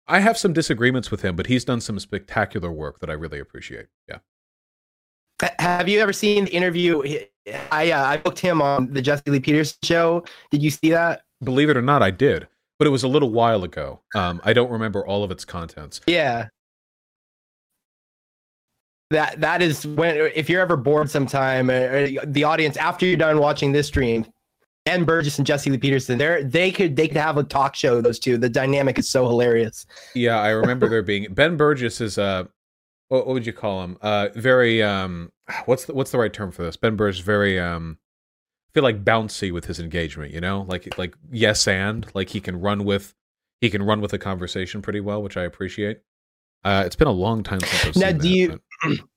I have some disagreements with him, but he's done some spectacular work that I really appreciate. Yeah. Have you ever seen the interview? I uh, I booked him on the Jesse Lee Peterson show. Did you see that? Believe it or not, I did, but it was a little while ago. Um, I don't remember all of its contents. Yeah, that that is when if you're ever bored sometime, uh, the audience after you're done watching this stream, Ben Burgis and Jesse Lee Peterson, they they could they could have a talk show. Those two, the dynamic is so hilarious. Yeah, I remember there being Ben Burgis is a uh, what, what would you call him? Uh, very um, what's the what's the right term for this? Ben Burgis very um, I feel like bouncy with his engagement. You know, like like yes and like he can run with he can run with a conversation pretty well, which I appreciate. Uh, it's been a long time since I've now, seen do that, you but...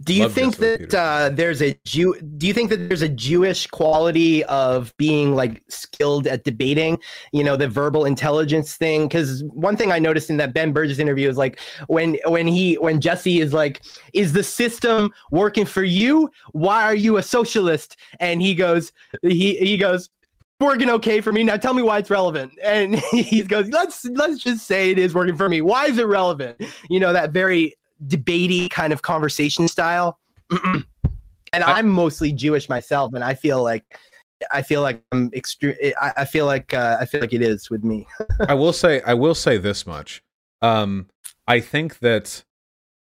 do you Love think that uh, there's a Jew? Do you think that there's a Jewish quality of being like skilled at debating? You know, the verbal intelligence thing. Because one thing I noticed in that Ben Burgis interview is like when when he when Jesse is like, "Is the system working for you? Why are you a socialist?" And he goes, he he goes, working okay for me. Now tell me why it's relevant. And he goes, let's let's just say it is working for me. Why is it relevant? You know, that very debatey kind of conversation style. and I'm mostly Jewish myself, and I feel like I feel like I'm extreme. I, feel like uh, I feel like it is with me. I will say I will say this much. Um, I think that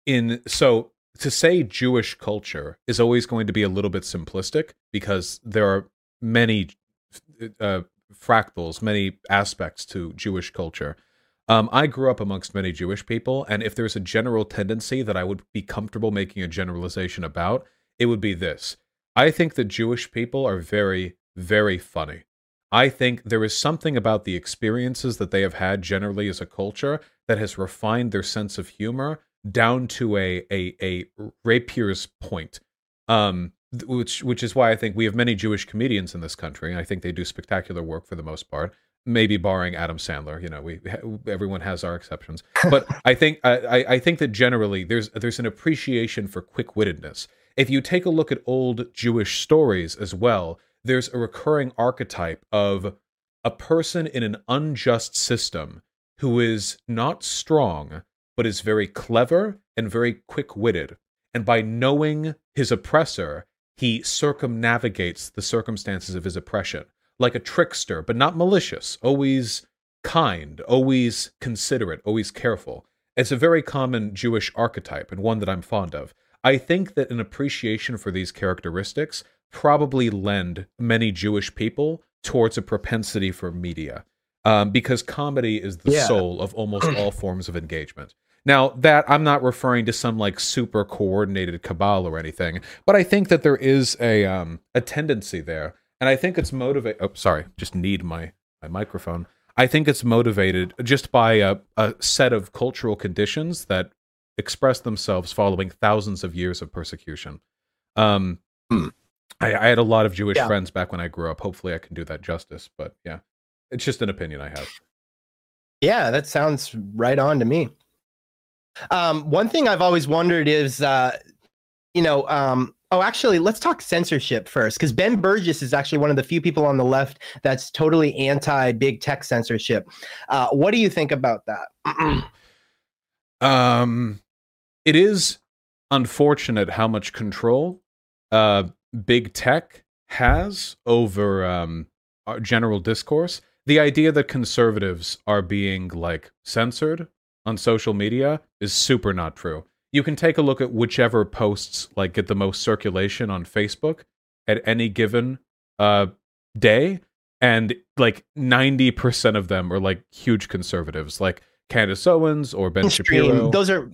in so to say Jewish culture is always going to be a little bit simplistic because there are many uh, fractals, many aspects to Jewish culture. Um, I grew up amongst many Jewish people, and if there's a general tendency that I would be comfortable making a generalization about, it would be this. I think that Jewish people are very, very funny. I think there is something about the experiences that they have had generally as a culture that has refined their sense of humor down to a a a rapier's point. Um, which which is why I think we have many Jewish comedians in this country. And I think they do spectacular work for the most part. Maybe barring Adam Sandler, you know, we everyone has our exceptions, but I think I, I think that generally there's there's an appreciation for quick wittedness. If you take a look at old Jewish stories as well, there's a recurring archetype of a person in an unjust system who is not strong, but is very clever and very quick witted. And by knowing his oppressor, he circumnavigates the circumstances of his oppression like a trickster, but not malicious, always kind, always considerate, always careful. It's a very common Jewish archetype and one that I'm fond of. I think that an appreciation for these characteristics probably lend many Jewish people towards a propensity for media. Um, because comedy is the yeah. soul of almost all forms of engagement. Now, that I'm not referring to some like super coordinated cabal or anything, but I think that there is a um, a tendency there, and I think it's motivated. Oh, sorry, just need my my microphone. I think it's motivated just by a, a set of cultural conditions that express themselves following thousands of years of persecution. Um, hmm. I, I, had a lot of Jewish yeah. friends back when I grew up. Hopefully, I can do that justice. But yeah, it's just an opinion I have. Yeah, that sounds right on to me. Um, one thing I've always wondered is, uh, you know, um, oh, actually, let's talk censorship first, because Ben Burgis is actually one of the few people on the left that's totally anti big tech censorship. Uh, what do you think about that? um, it is unfortunate how much control uh, big tech has over um, general discourse. The idea that conservatives are being like censored on social media is super not true. You can take a look at whichever posts like get the most circulation on Facebook at any given uh, day, and like ninety percent of them are like huge conservatives, like Candace Owens or Ben mainstream. Shapiro. Those are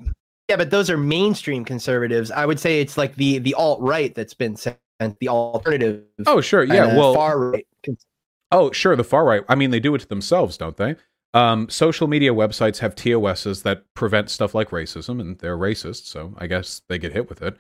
yeah, but those are mainstream conservatives. I would say it's like the the alt right that's been sent, the alternative. Oh sure, yeah, well, far right. Oh sure, the far right. I mean, they do it to themselves, don't they? Um, social media websites have TOSs that prevent stuff like racism, and they're racist, so I guess they get hit with it.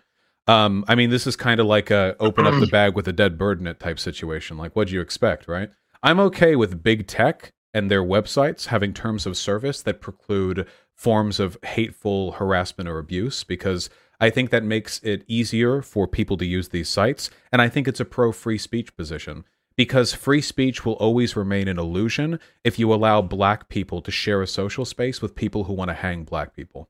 Um, I mean, this is kind of like a open up the bag with a dead bird in it type situation. Like, what'd you expect, right? I'm okay with big tech and their websites having terms of service that preclude forms of hateful harassment or abuse because I think that makes it easier for people to use these sites. And I think it's a pro free speech position because free speech will always remain an illusion if you allow black people to share a social space with people who want to hang black people.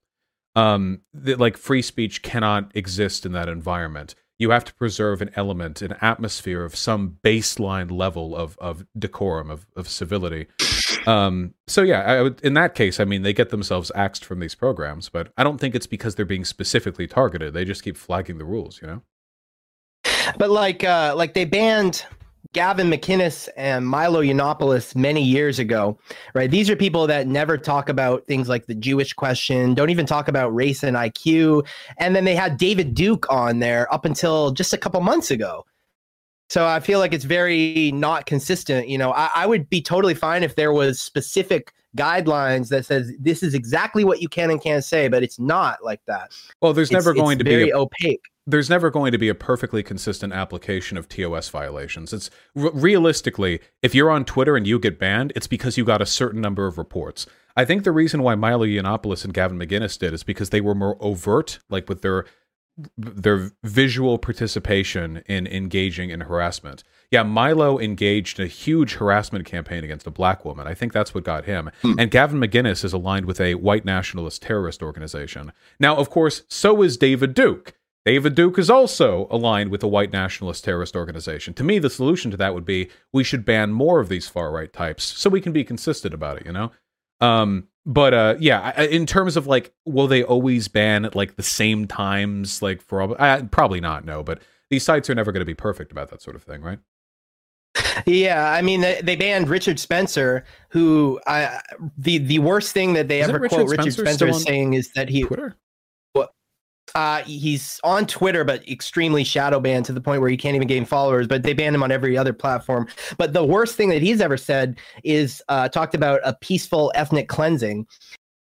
Um, the, like free speech cannot exist in that environment. You have to preserve an element, an atmosphere of some baseline level of of decorum, of of civility. Um, so yeah, I would, in that case, I mean, they get themselves axed from these programs, but I don't think it's because they're being specifically targeted. They just keep flagging the rules, you know. But like, uh, like they banned Gavin McInnes and Milo Yiannopoulos many years ago, right? These are people that never talk about things like the Jewish question, don't even talk about race and IQ. And then they had David Duke on there up until just a couple months ago. So I feel like it's very not consistent. You know, I, I would be totally fine if there was specific guidelines that says this is exactly what you can and can't say, but it's not like that. Well, there's it's, never going to be very a, opaque there's never going to be a perfectly consistent application of TOS violations. It's r- realistically, if you're on Twitter and you get banned, it's because you got a certain number of reports. I think the reason why Milo Yiannopoulos and Gavin McInnes did is because they were more overt, like with their their visual participation in engaging in harassment. Yeah, Milo engaged in a huge harassment campaign against a black woman. I think that's what got him. Hmm. And Gavin McInnes is aligned with a white nationalist terrorist organization. Now, of course, so is David Duke. David Duke is also aligned with a white nationalist terrorist organization. To me, the solution to that would be we should ban more of these far right types so we can be consistent about it, you know? Um, but uh, yeah, in terms of like, will they always ban at like the same times? Like for all, uh, probably not. No, but these sites are never going to be perfect about that sort of thing, right? Yeah, I mean they, they banned Richard Spencer, who I the the worst thing that they Isn't ever Richard quote Richard Spencer saying is that he Twitter. Uh, he's on Twitter, but extremely shadow banned to the point where he can't even gain followers. But they banned him on every other platform. But the worst thing that he's ever said is uh, talked about a peaceful ethnic cleansing,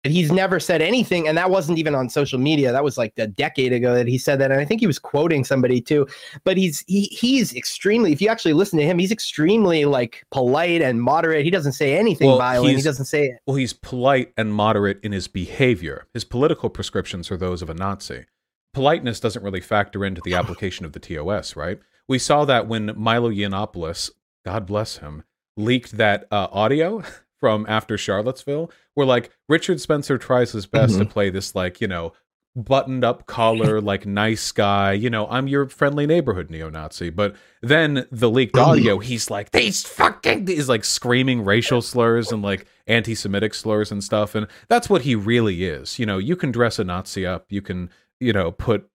he's never said anything and that wasn't even on social media. That was like a decade ago that he said that and i think he was quoting somebody too. But he's he, he's extremely if you actually listen to him he's extremely like polite and moderate. He doesn't say anything well, violent. He doesn't say it well he's polite and moderate in his behavior. His political prescriptions are those of a nazi politeness doesn't really factor into the application of the tos right we saw that when milo yiannopoulos god bless him leaked that uh, audio from after Charlottesville, where like Richard Spencer tries his best mm-hmm. to play this like, you know, buttoned up collar, like nice guy, you know, I'm your friendly neighborhood neo-Nazi. But then the leaked mm-hmm. audio, he's like, these fucking he's like screaming racial slurs and like anti-Semitic slurs and stuff. And that's what he really is. You know, you can dress a Nazi up, you can, you know, put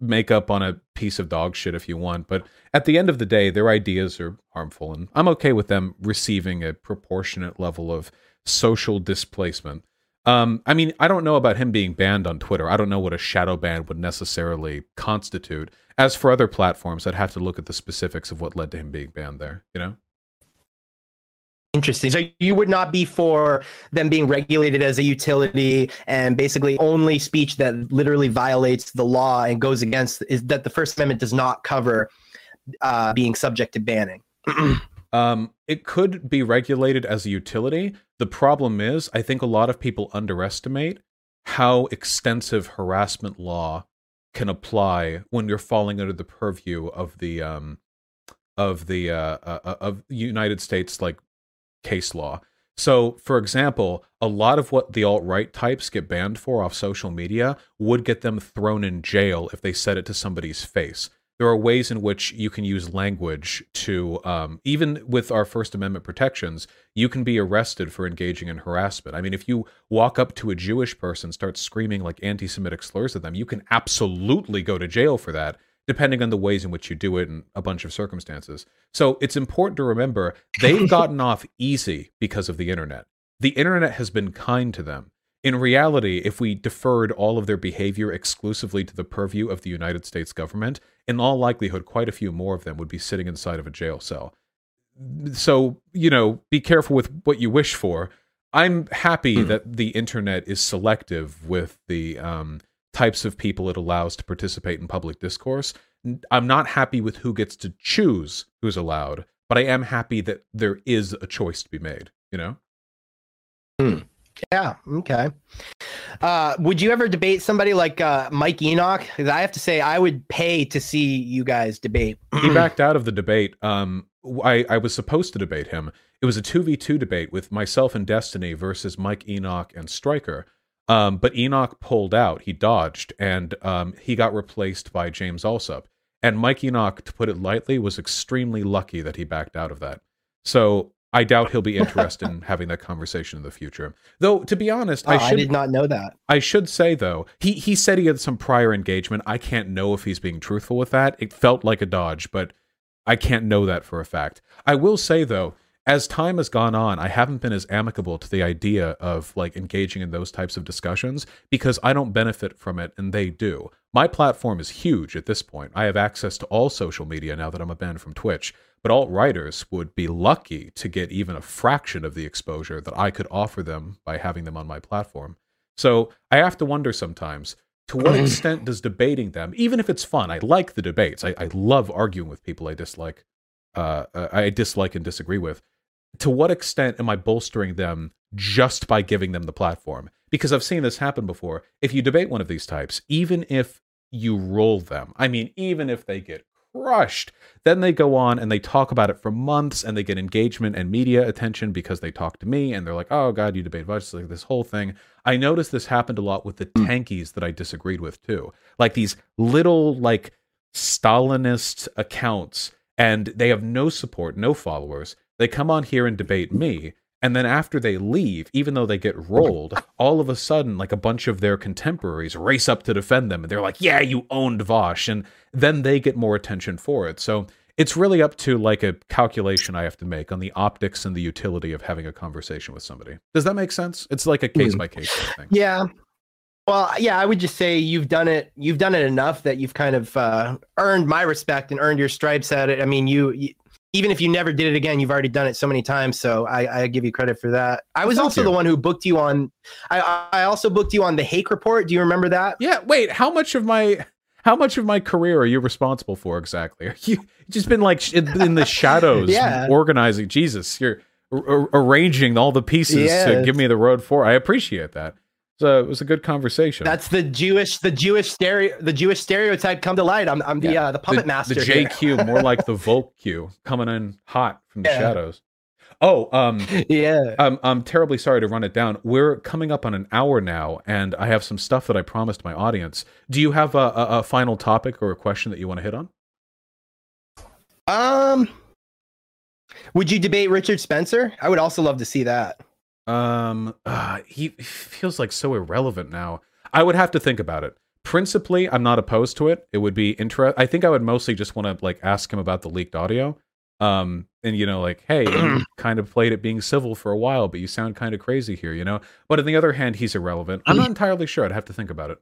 makeup on a piece of dog shit if you want, but at the end of the day, their ideas are harmful, and I'm okay with them receiving a proportionate level of social displacement. Um, I mean, I don't know about him being banned on Twitter. I don't know what a shadow ban would necessarily constitute. As for other platforms, I'd have to look at the specifics of what led to him being banned there, you know? Interesting. So you would not be for them being regulated as a utility and basically only speech that literally violates the law and goes against is that the First Amendment does not cover uh, being subject to banning. um, it could be regulated as a utility. The problem is, I think a lot of people underestimate how extensive harassment law can apply when you're falling under the purview of the um, of the uh, uh, uh of United States like case law. So, for example, a lot of what the alt right types get banned for off social media would get them thrown in jail if they said it to somebody's face. There are ways in which you can use language to, um, even with our First Amendment protections, you can be arrested for engaging in harassment. I mean, if you walk up to a Jewish person, start screaming like anti Semitic slurs at them, you can absolutely go to jail for that depending on the ways in which you do it and a bunch of circumstances. So it's important to remember they've gotten off easy because of the internet. The internet has been kind to them. In reality, if we deferred all of their behavior exclusively to the purview of the United States government, in all likelihood, quite a few more of them would be sitting inside of a jail cell. So, you know, be careful with what you wish for. I'm happy mm. that the internet is selective with the um, types of people it allows to participate in public discourse. I'm not happy with who gets to choose who's allowed, but I am happy that there is a choice to be made, you know? Hmm. Yeah. Okay. Uh, would you ever debate somebody like uh, Mike Enoch? Because I have to say, I would pay to see you guys debate. he backed out of the debate. Um, I, I was supposed to debate him. It was a 2v2 debate with myself and Destiny versus Mike Enoch and Striker. Um, but Enoch pulled out. He dodged, and um, he got replaced by James Allsup. And Mike Enoch, to put it lightly, was extremely lucky that he backed out of that. So I doubt he'll be interested in having that conversation in the future. Though, to be honest, oh, I, should, I did not know that. I should say though, he he said he had some prior engagement. I can't know if he's being truthful with that. It felt like a dodge, but I can't know that for a fact. I will say though, as time has gone on, I haven't been as amicable to the idea of like engaging in those types of discussions because I don't benefit from it and they do. My platform is huge at this point. I have access to all social media now that I'm a banned from Twitch, but alt writers would be lucky to get even a fraction of the exposure that I could offer them by having them on my platform. So I have to wonder sometimes to what extent does debating them, even if it's fun, I like the debates. I, I love arguing with people I dislike uh, uh, I dislike and disagree with. To what extent am I bolstering them just by giving them the platform? Because I've seen this happen before. If you debate one of these types, even if you roll them, I mean, even if they get crushed, then they go on and they talk about it for months and they get engagement and media attention because they talk to me and they're like, oh God, you debate like this whole thing. I noticed this happened a lot with the hmm. tankies that I disagreed with too. Like these little, like, Stalinist accounts and they have no support, no followers. They come on here and debate me, and then after they leave, even though they get rolled, all of a sudden, like a bunch of their contemporaries race up to defend them, and they're like, "Yeah, you owned Vaush," and then they get more attention for it. So it's really up to like a calculation I have to make on the optics and the utility of having a conversation with somebody. Does that make sense? It's like a case by case thing. Yeah, Well, yeah, I would just say you've done it. You've done it enough that you've kind of uh, earned my respect and earned your stripes at it. I mean, you, you even if you never did it again, you've already done it so many times. So I, I give you credit for that. I was Thank also you. the one who booked you on. I, I also booked you on the Hake Report. Do you remember that? Yeah. Wait. How much of my how much of my career are you responsible for exactly? Are you just been like in the shadows, Yeah. organizing? Jesus, you're ar- ar- arranging all the pieces to give me the road for. I appreciate that. So it was a good conversation. That's the Jewish, the Jewish stereo, the Jewish stereotype come to light. I'm, I'm the uh, the puppet master. The. JQ, more like the Volk Q, coming in hot from the Yeah. shadows. Oh, um, Yeah. I'm I'm terribly sorry to run it down. We're coming up on an hour now, and I have some stuff that I promised my audience. Do you have a, a, a final topic or a question that you want to hit on? Um, would you debate Richard Spencer? I would also love to see that. Um, uh, he feels like so irrelevant now. I would have to think about it. Principally, I'm not opposed to it. It would be interest. I think I would mostly just want to like ask him about the leaked audio. Um, and you know, like, hey, you kind of played it being civil for a while, but you sound kind of crazy here, you know. But on the other hand, he's irrelevant. I'm not entirely sure. I'd have to think about it.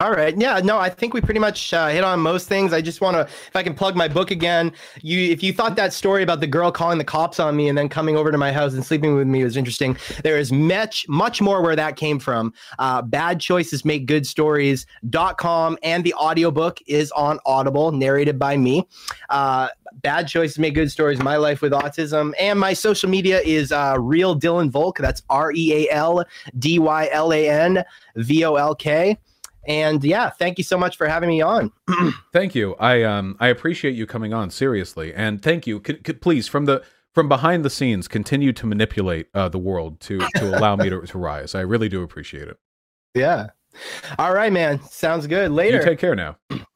All right. Yeah. No, I think we pretty much uh, hit on most things. I just want to, if I can plug my book again. You, if you thought that story about the girl calling the cops on me and then coming over to my house and sleeping with me was interesting, there is much, much more where that came from. Uh, Bad choices make good and the audiobook is on Audible, narrated by me. Uh, Bad choices make good stories. My life with autism and my social media is uh, real Dylan Volk. That's R E A L D Y L A N V O L K. And yeah, thank you so much for having me on. Thank you. I um I appreciate you coming on seriously, and thank you. C- c- please, from the from behind the scenes, continue to manipulate uh, the world to to allow me to, to rise. I really do appreciate it. Yeah. All right, man. Sounds good. Later. You take care now.